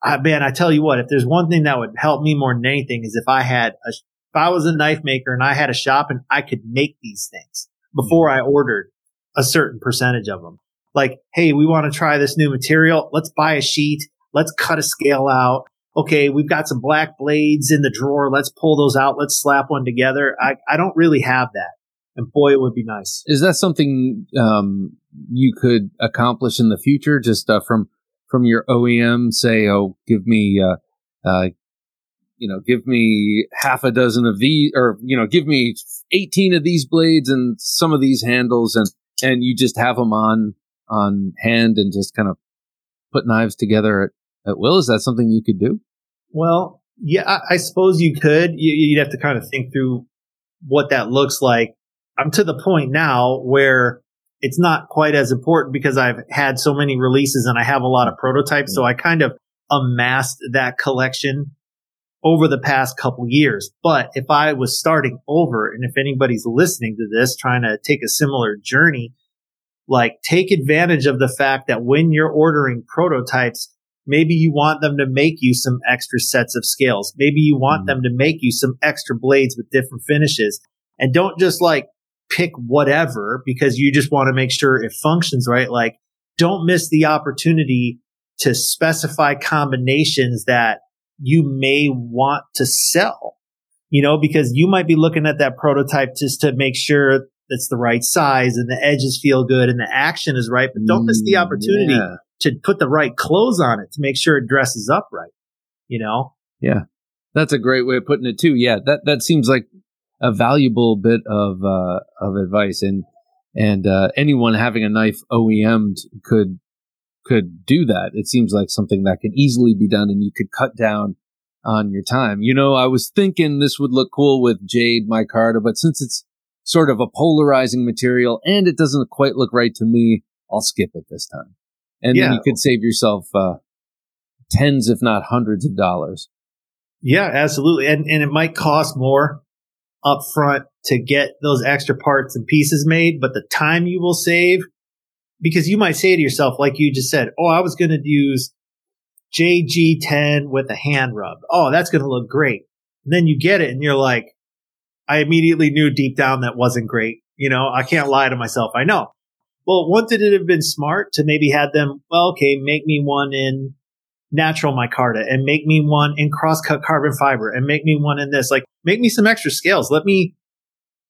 I, man, I tell you what, if there's one thing that would help me more than anything is if I had a, if I was a knife maker and I had a shop and I could make these things before I ordered a certain percentage of them. Like, hey, we want to try this new material. Let's buy a sheet. Let's cut a scale out okay, we've got some black blades in the drawer. Let's pull those out. Let's slap one together. I, I don't really have that. And boy, it would be nice. Is that something um, you could accomplish in the future? Just uh, from from your OEM, say, "Oh, give me, uh, uh, you know, give me half a dozen of these, or you know, give me eighteen of these blades and some of these handles," and and you just have them on on hand and just kind of put knives together at, at will. Is that something you could do? Well, yeah, I, I suppose you could. You, you'd have to kind of think through what that looks like. I'm to the point now where it's not quite as important because I've had so many releases and I have a lot of prototypes. So I kind of amassed that collection over the past couple years. But if I was starting over and if anybody's listening to this trying to take a similar journey, like take advantage of the fact that when you're ordering prototypes, maybe you want them to make you some extra sets of scales. Maybe you want Mhm. them to make you some extra blades with different finishes and don't just like pick whatever because you just want to make sure it functions right. Like don't miss the opportunity to specify combinations that you may want to sell, you know, because you might be looking at that prototype just to make sure it's the right size and the edges feel good and the action is right, but don't miss the mm, opportunity yeah. to put the right clothes on it to make sure it dresses up right, you know? Yeah. That's a great way of putting it too. Yeah. That, that seems like a valuable bit of, uh, of advice and, and, uh, anyone having a knife OEM'd could could do that. It seems like something that can easily be done and you could cut down on your time. You know, I was thinking this would look cool with jade micarta, but since it's sort of a polarizing material and it doesn't quite look right to me, I'll skip it this time. And yeah. then you could save yourself uh, tens, if not hundreds of dollars. Yeah, absolutely. And and it might cost more upfront to get those extra parts and pieces made, but the time you will save because you might say to yourself, like you just said, oh, I was going to use JG10 with a hand rub. Oh, that's going to look great. And then you get it and you're like, I immediately knew deep down that wasn't great. You know, I can't lie to myself. I know. Well, wouldn't it have been smart to maybe have them, well, okay, make me one in natural micarta and make me one in crosscut carbon fiber and make me one in this. Like, make me some extra scales. Let me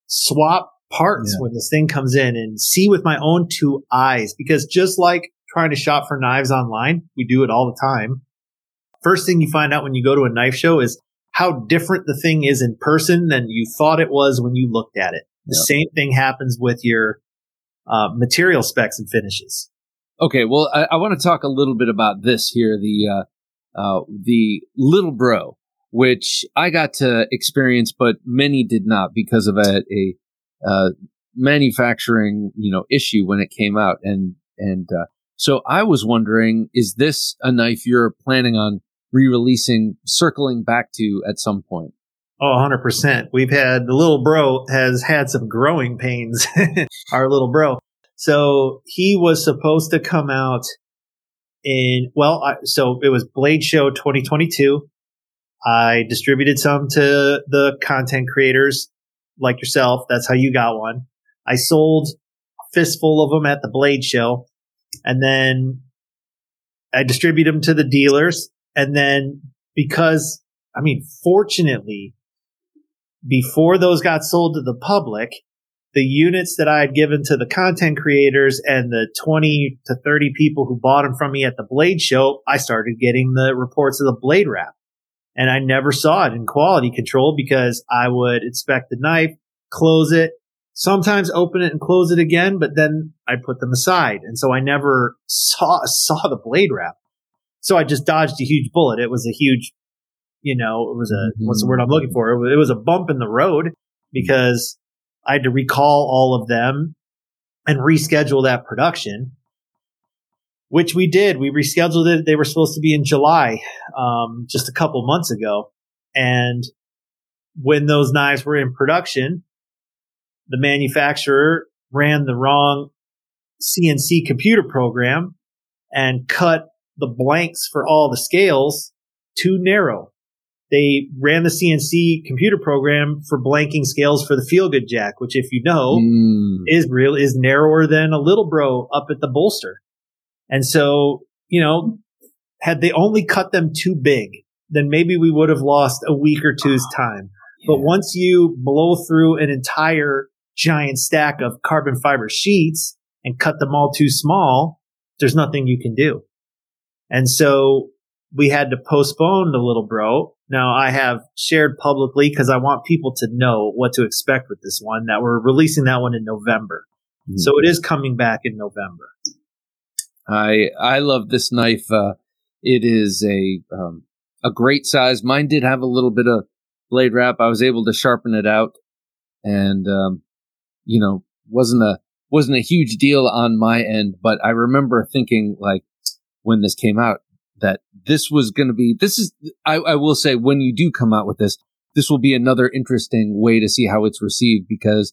swap parts yeah. when this thing comes in and see with my own two eyes. Because just like trying to shop for knives online, we do it all the time. First thing you find out when you go to a knife show is how different the thing is in person than you thought it was when you looked at it. The yeah. same thing happens with your uh, material specs and finishes. Okay, well, I, I want to talk a little bit about this here the uh, uh, the little bro, which I got to experience, but many did not because of a, a uh, manufacturing, you know, issue when it came out. And, and, uh, so I was wondering, is this a knife you're planning on re-releasing, circling back to at some point? Oh, 100%. We've had the little bro has had some growing pains. Our little bro. So he was supposed to come out in, well, I, so it was Blade Show 2022. I distributed some to the content creators like yourself. That's how you got one. I sold a fistful of them at the Blade Show, and then I distributed them to the dealers. And then because, I mean, fortunately, before those got sold to the public, the units that I had given to the content creators and the 20 to 30 people who bought them from me at the Blade Show, I started getting the reports of the Blade Rap and I never saw it in quality control because I would inspect the knife, close it, sometimes open it and close it again, but then I put them aside. And so I never saw, saw the blade rap. So I just dodged a huge bullet. It was a huge, you know, it was a, mm-hmm. what's the word I'm looking for? It was, it was a bump in the road because I had to recall all of them and reschedule that production which we did. We rescheduled it. They were supposed to be in July, um, just a couple months ago. And when those knives were in production, the manufacturer ran the wrong CNC computer program and cut the blanks for all the scales too narrow. They ran the CNC computer program for blanking scales for the feel good Jack, which, if you know, mm. is real is narrower than a little bro up at the bolster. And so, you know, had they only cut them too big, then maybe we would have lost a week or two's time. Yeah. But once you blow through an entire giant stack of carbon fiber sheets and cut them all too small, there's nothing you can do. And so we had to postpone the little bro. Now I have shared publicly because I want people to know what to expect with this one that we're releasing that one in November. Mm-hmm. So it is coming back in November. I I love this knife. Uh, it is a um, a great size. Mine did have a little bit of blade rap. I was able to sharpen it out, and um, you know wasn't a wasn't a huge deal on my end. But I remember thinking like when this came out that this was going to be this is I, I will say when you do come out with this this will be another interesting way to see how it's received because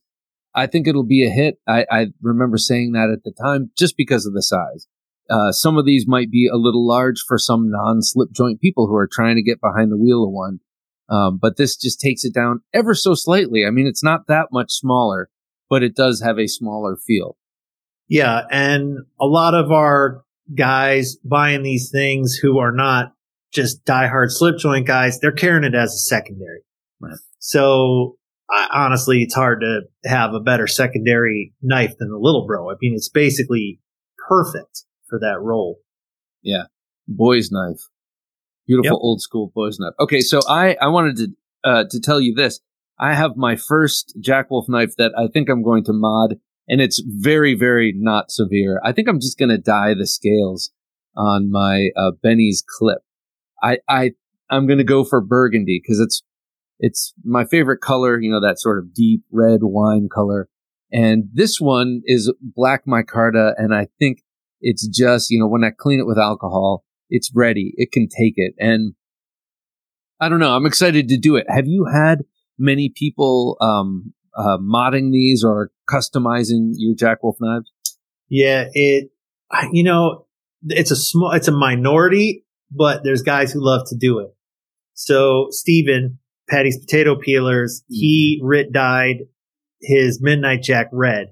I think it'll be a hit. I, I remember saying that at the time just because of the size. Uh, some of these might be a little large for some non-slip joint people who are trying to get behind the wheel of one. Um, but this just takes it down ever so slightly. I mean, it's not that much smaller, but it does have a smaller feel. Yeah. And a lot of our guys buying these things who are not just diehard slip joint guys, they're carrying it as a secondary. Right. So I, honestly, it's hard to have a better secondary knife than the Little Bro. I mean, it's basically perfect for that role. Yeah. Boy's knife. Beautiful Yep. old school boy's knife. Okay. So I, I wanted to, uh, to tell you this. I have my first Jack Wolf knife that I think I'm going to mod and it's very, very not severe. I think I'm just going to dye the scales on my, uh, Benny's clip. I, I, I'm going to go for burgundy because it's, it's my favorite color, you know, that sort of deep red wine color. And this one is black micarta. And I think it's just, you know, when I clean it with alcohol, it's ready. It can take it. And I don't know. I'm excited to do it. Have you had many people, um, uh, modding these or customizing your Jack Wolf knives? Yeah, it, you know, it's a small, it's a minority, but there's guys who love to do it. So Steven, Patty's potato peelers, he mm-hmm. writ dyed his Midnight Jack red.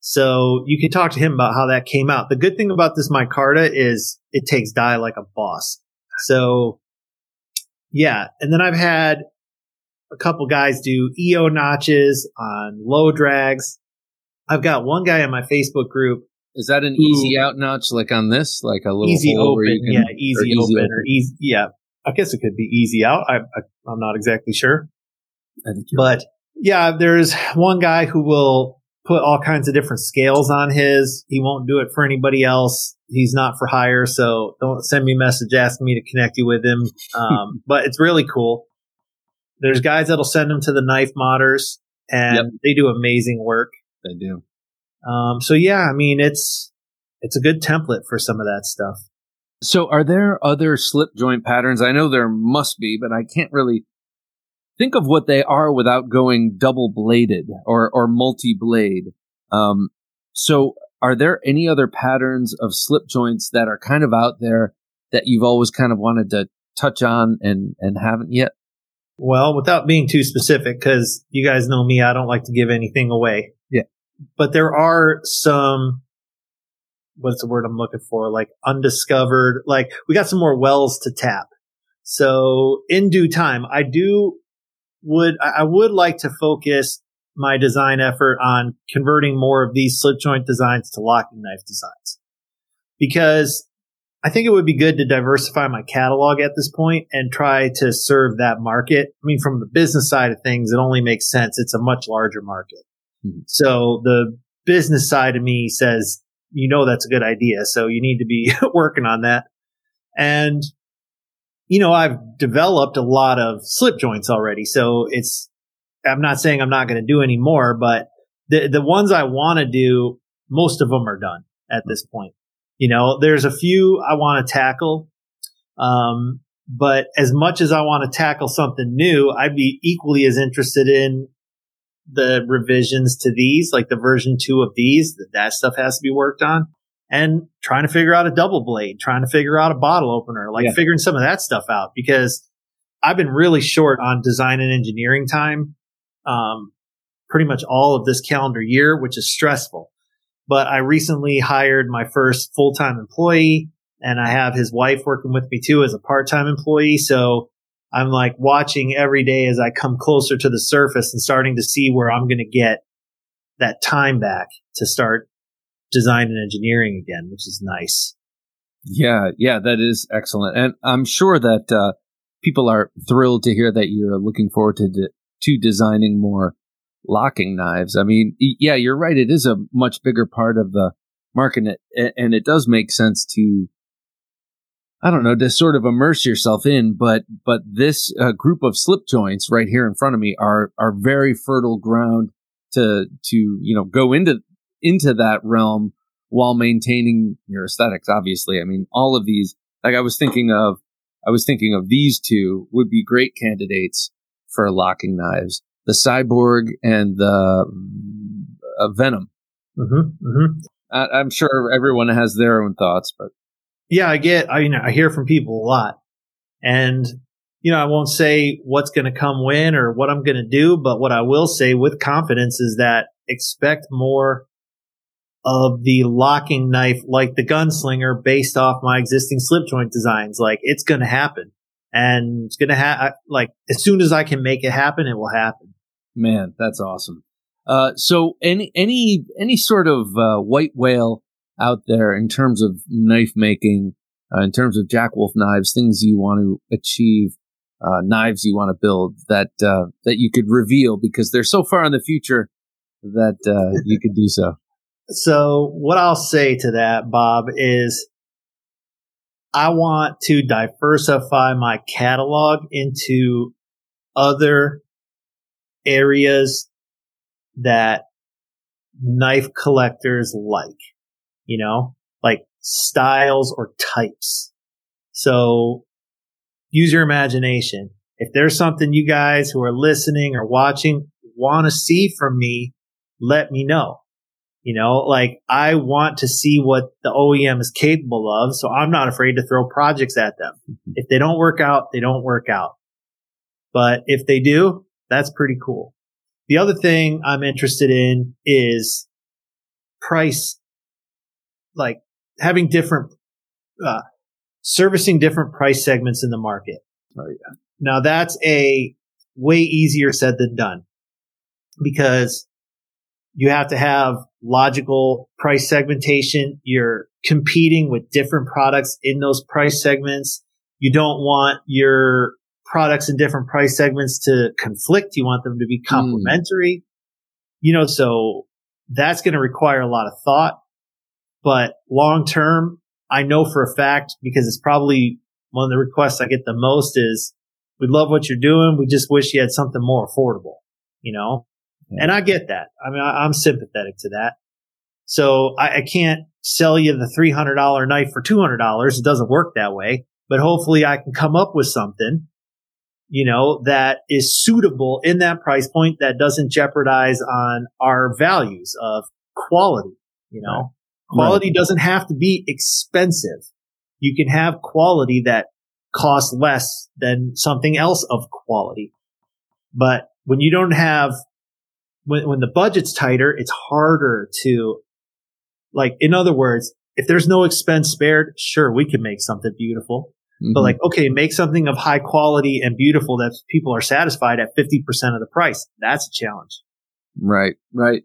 So you can talk to him about how that came out. The good thing about this micarta is it takes dye like a boss. So yeah. And then I've had a couple guys do EO notches on low drags. I've got one guy in my Facebook group Is that an easy out notch like on this? Like a little easy open, can- yeah, easy, or easy open, open. or easy, yeah. I guess it could be easy out. I, I I'm not exactly sure, but yeah, there's one guy who will put all kinds of different scales on his. He won't do it for anybody else. He's not for hire, so don't send me a message asking me to connect you with him. Um, but it's really cool. There's guys that'll send them to the knife modders, and Yep. they do amazing work. They do. Um, so yeah, I mean it's it's a good template for some of that stuff. So, are there other slip joint patterns? I know there must be, but I can't really think of what they are without going double bladed or or multi blade. Um, so, are there any other patterns of slip joints that are kind of out there that you've always kind of wanted to touch on and and haven't yet? Well, without being too specific, because you guys know me, I don't like to give anything away. But there are some, what's the word I'm looking for? Like undiscovered, like we got some more wells to tap. So in due time, I do would, I would like to focus my design effort on converting more of these slip joint designs to locking knife designs because I think it would be good to diversify my catalog at this point and try to serve that market. I mean, from the business side of things, it only makes sense. It's a much larger market. Mhm. So the business side of me says, you know, that's a good idea. So you need to be working on that. And, you know, I've developed a lot of slip joints already. So it's, I'm not saying I'm not going to do any more, but the, the ones I want to do, most of them are done at this point. You know, there's a few I want to tackle. Um, but as much as I want to tackle something new, I'd be equally as interested in the revisions to these, like the version two of these, that that stuff has to be worked on and trying to figure out a double blade, trying to figure out a bottle opener, like Yeah. figuring some of that stuff out because I've been really short on design and engineering time. Um, pretty much all of this calendar year, which is stressful. But I recently hired my first full time employee and I have his wife working with me too as a part time employee. So I'm like watching every day as I come closer to the surface and starting to see where I'm going to get that time back to start design and engineering again, which is nice. Yeah, yeah, that is excellent, and I'm sure that uh, people are thrilled to hear that you're looking forward to de- to designing more locking knives. I mean, yeah, you're right. It is a much bigger part of the market, and it, and it does make sense to, I don't know, to sort of immerse yourself in. But but this uh, group of slip joints right here in front of me are are very fertile ground to to you know go into into that realm while maintaining your aesthetics. Obviously, I mean, all of these. Like I was thinking of, I was thinking of these two would be great candidates for locking knives: the Cyborg and the uh, Venom. Mm-hmm, mm-hmm. I, I'm sure everyone has their own thoughts, but Yeah, I get, I, you know, I hear from people a lot and, you know, I won't say what's going to come when or what I'm going to do, but what I will say with confidence is that expect more of the locking knife like the gunslinger based off my existing slip joint designs. Like it's going to happen and it's going to have like as soon as I can make it happen, it will happen. Man, that's awesome. Uh, so any, any, any sort of, uh, white whale out there in terms of knife making, uh, in terms of Jack Wolf knives, things you want to achieve, uh, knives you want to build that, uh, that you could reveal because they're so far in the future that, uh, you could do so. So what I'll say to that, Bob, is I want to diversify my catalog into other areas that knife collectors like, you know, like styles or types. So use your imagination. If there's something you guys who are listening or watching want to see from me, let me know. You know, like I want to see what the OEM is capable of. So I'm not afraid to throw projects at them. Mm-hmm. If they don't work out, they don't work out. But if they do, that's pretty cool. The other thing I'm interested in is price, like having different, uh, servicing different price segments in the market. Oh, yeah. Now that's a way easier said than done because you have to have logical price segmentation. You're competing with different products in those price segments. You don't want your products in different price segments to conflict. You want them to be hmm. complementary. Mm. You know, so that's going to require a lot of thought. But long term, I know for a fact because it's probably one of the requests I get the most is we love what you're doing. We just wish you had something more affordable, you know? And I get that. I mean, I, am sympathetic to that. So I, I can't sell you the $300 knife for $200. It doesn't work that way, but hopefully I can come up with something, you know, that is suitable in that price point that doesn't jeopardize on our values of quality, you know. Quality right. doesn't have to be expensive. You can have quality that costs less than something else of quality. But when you don't have when, when the budget's tighter, it's harder to, like, in other words, if there's no expense spared, sure, we can make something beautiful. Mm-hmm. But like, okay, make something of high quality and beautiful that people are satisfied at 50% of the price. That's a challenge. Right, right.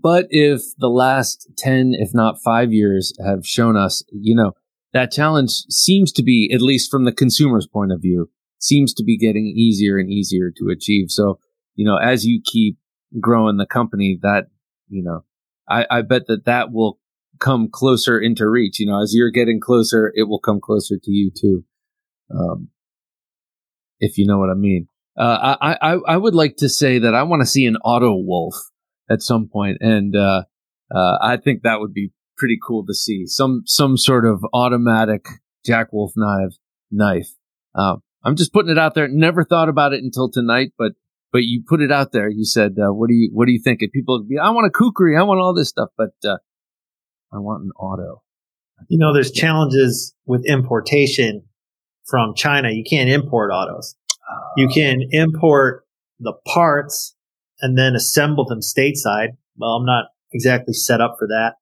But if the last 10, if not five years have shown us, you know, that challenge seems to be, at least from the consumer's point of view, seems to be getting easier and easier to achieve. So, you know, as you keep growing the company that, you know, I, I bet that that will come closer into reach. You know, as you're getting closer, it will come closer to you too. Um, if you know what I mean. Uh, I, I, I would like to say that I want to see an auto wolf at some point, and uh, uh, I think that would be pretty cool to see some some sort of automatic Jack Wolf knife knife. Uh, I'm just putting it out there. Never thought about it until tonight, but but you put it out there. You said, uh, "What do you What do you think?" And people, be, I want a kukri, I want all this stuff, but uh, I want an auto. You know, there's challenges with importation from China. You can't import autos. Uh, you can import the parts and then assemble them stateside. Well, I'm not exactly set up for that,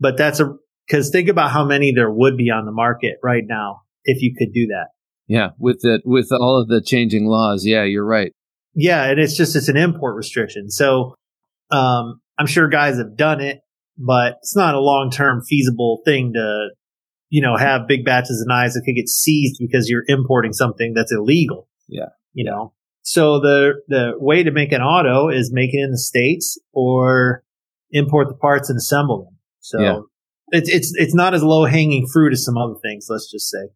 but that's a because think about how many there would be on the market right now if you could do that. Yeah, with the with all of the changing laws. Yeah, you're right. Yeah, and it's just it's an import restriction. So um, I'm sure guys have done it, but it's not a long term feasible thing to you know have big batches of knives that could get seized because you're importing something that's illegal. Yeah, you know. So the the way to make an auto is make it in the states or import the parts and assemble them. So yeah. it's it's it's not as low hanging fruit as some other things. Let's just say.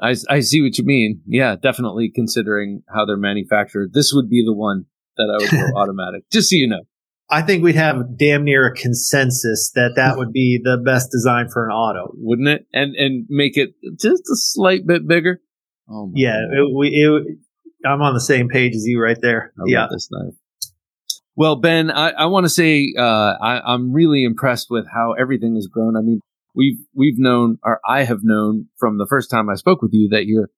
I, I see what you mean. Yeah, definitely considering how they're manufactured. This would be the one that I would go automatic, just so you know. I think we'd have damn near a consensus that that would be the best design for an auto, wouldn't it? And and make it just a slight bit bigger. Oh yeah, it, we, it, I'm on the same page as you right there. I yeah, this knife. Well, Ben, I, I want to say uh, I, I'm really impressed with how everything has grown. I mean, we've we've known, or I have known from the first time I spoke with you, that you're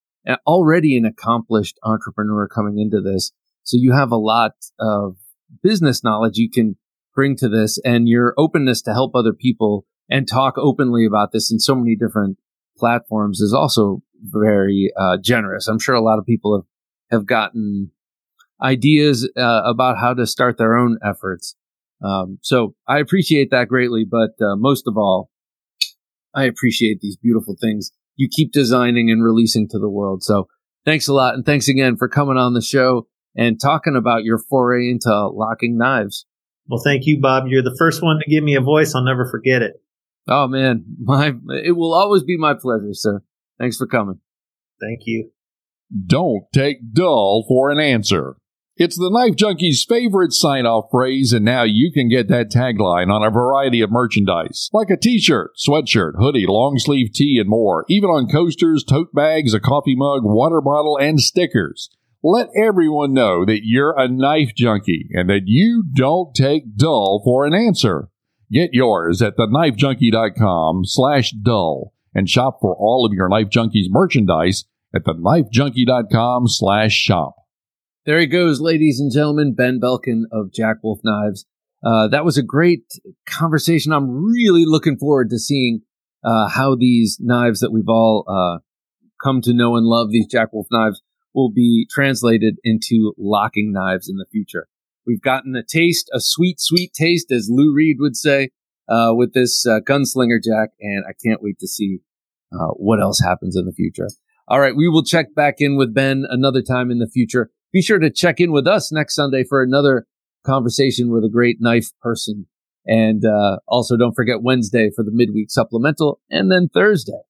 already an accomplished entrepreneur coming into this. So you have a lot of business knowledge. You can bring to this and your openness to help other people and talk openly about this in so many different platforms is also very uh, generous. I'm sure a lot of people have, have gotten ideas uh, about how to start their own efforts. Um, so I appreciate that greatly, but uh, most of all, I appreciate these beautiful things you keep designing and releasing to the world. So thanks a lot. And thanks again for coming on the show and talking about your foray into locking knives. Well, thank you, Bob. You're the first one to give me a voice. I'll never forget it. Oh man, my it will always be my pleasure, sir. Thanks for coming. Thank you. Don't take dull for an answer. It's the Knife Junkie's favorite sign off phrase, and now you can get that tagline on a variety of merchandise, like a t shirt, sweatshirt, hoodie, long sleeve tee, and more, even on coasters, tote bags, a coffee mug, water bottle, and stickers. Let everyone know that you're a knife junkie and that you don't take dull for an answer. Get yours at theknifejunkie.com slash dull and shop for all of your Knife Junkies merchandise at theknifejunkie.com slash shop. There he goes, ladies and gentlemen. Ben Belkin of Jack Wolf Knives. Uh, that was a great conversation. I'm really looking forward to seeing uh, how these knives that we've all uh, come to know and love, these Jack Wolf knives, will be translated into locking knives in the future. We've gotten a taste, a sweet, sweet taste, as Lou Reed would say, uh, with this uh, gunslinger Jack, and I can't wait to see uh, what else happens in the future. All right, we will check back in with Ben another time in the future. Be sure to check in with us next Sunday for another conversation with a great knife person. And uh, also, don't forget Wednesday for the midweek supplemental, and then Thursday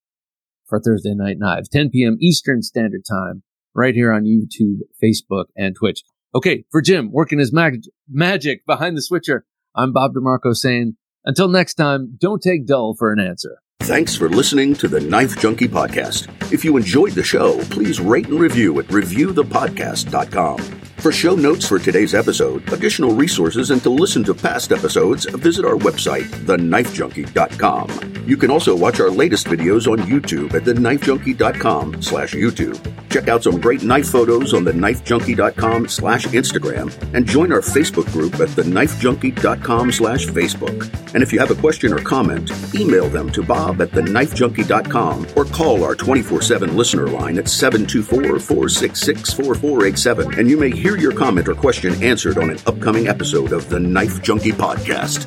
for Thursday Night Knives, 10 p.m. Eastern Standard Time, right here on YouTube, Facebook, and Twitch. Okay, for Jim, working his mag- magic behind the switcher, I'm Bob DeMarco saying, until next time, don't take dull for an answer. Thanks for listening to the Knife Junkie Podcast. If you enjoyed the show, please rate and review at reviewthepodcast.com. For show notes for today's episode, additional resources, and to listen to past episodes, visit our website, theknifejunkie.com. You can also watch our latest videos on YouTube at theknifejunkie.com slash YouTube. Check out some great knife photos on theknifejunkie.com slash Instagram and join our Facebook group at theknifejunkie.com slash Facebook. And if you have a question or comment, email them to bob at theknifejunkie.com or call our 24-7 listener line at 724-466-4487 and you may hear your comment or question answered on an upcoming episode of the Knife Junkie Podcast.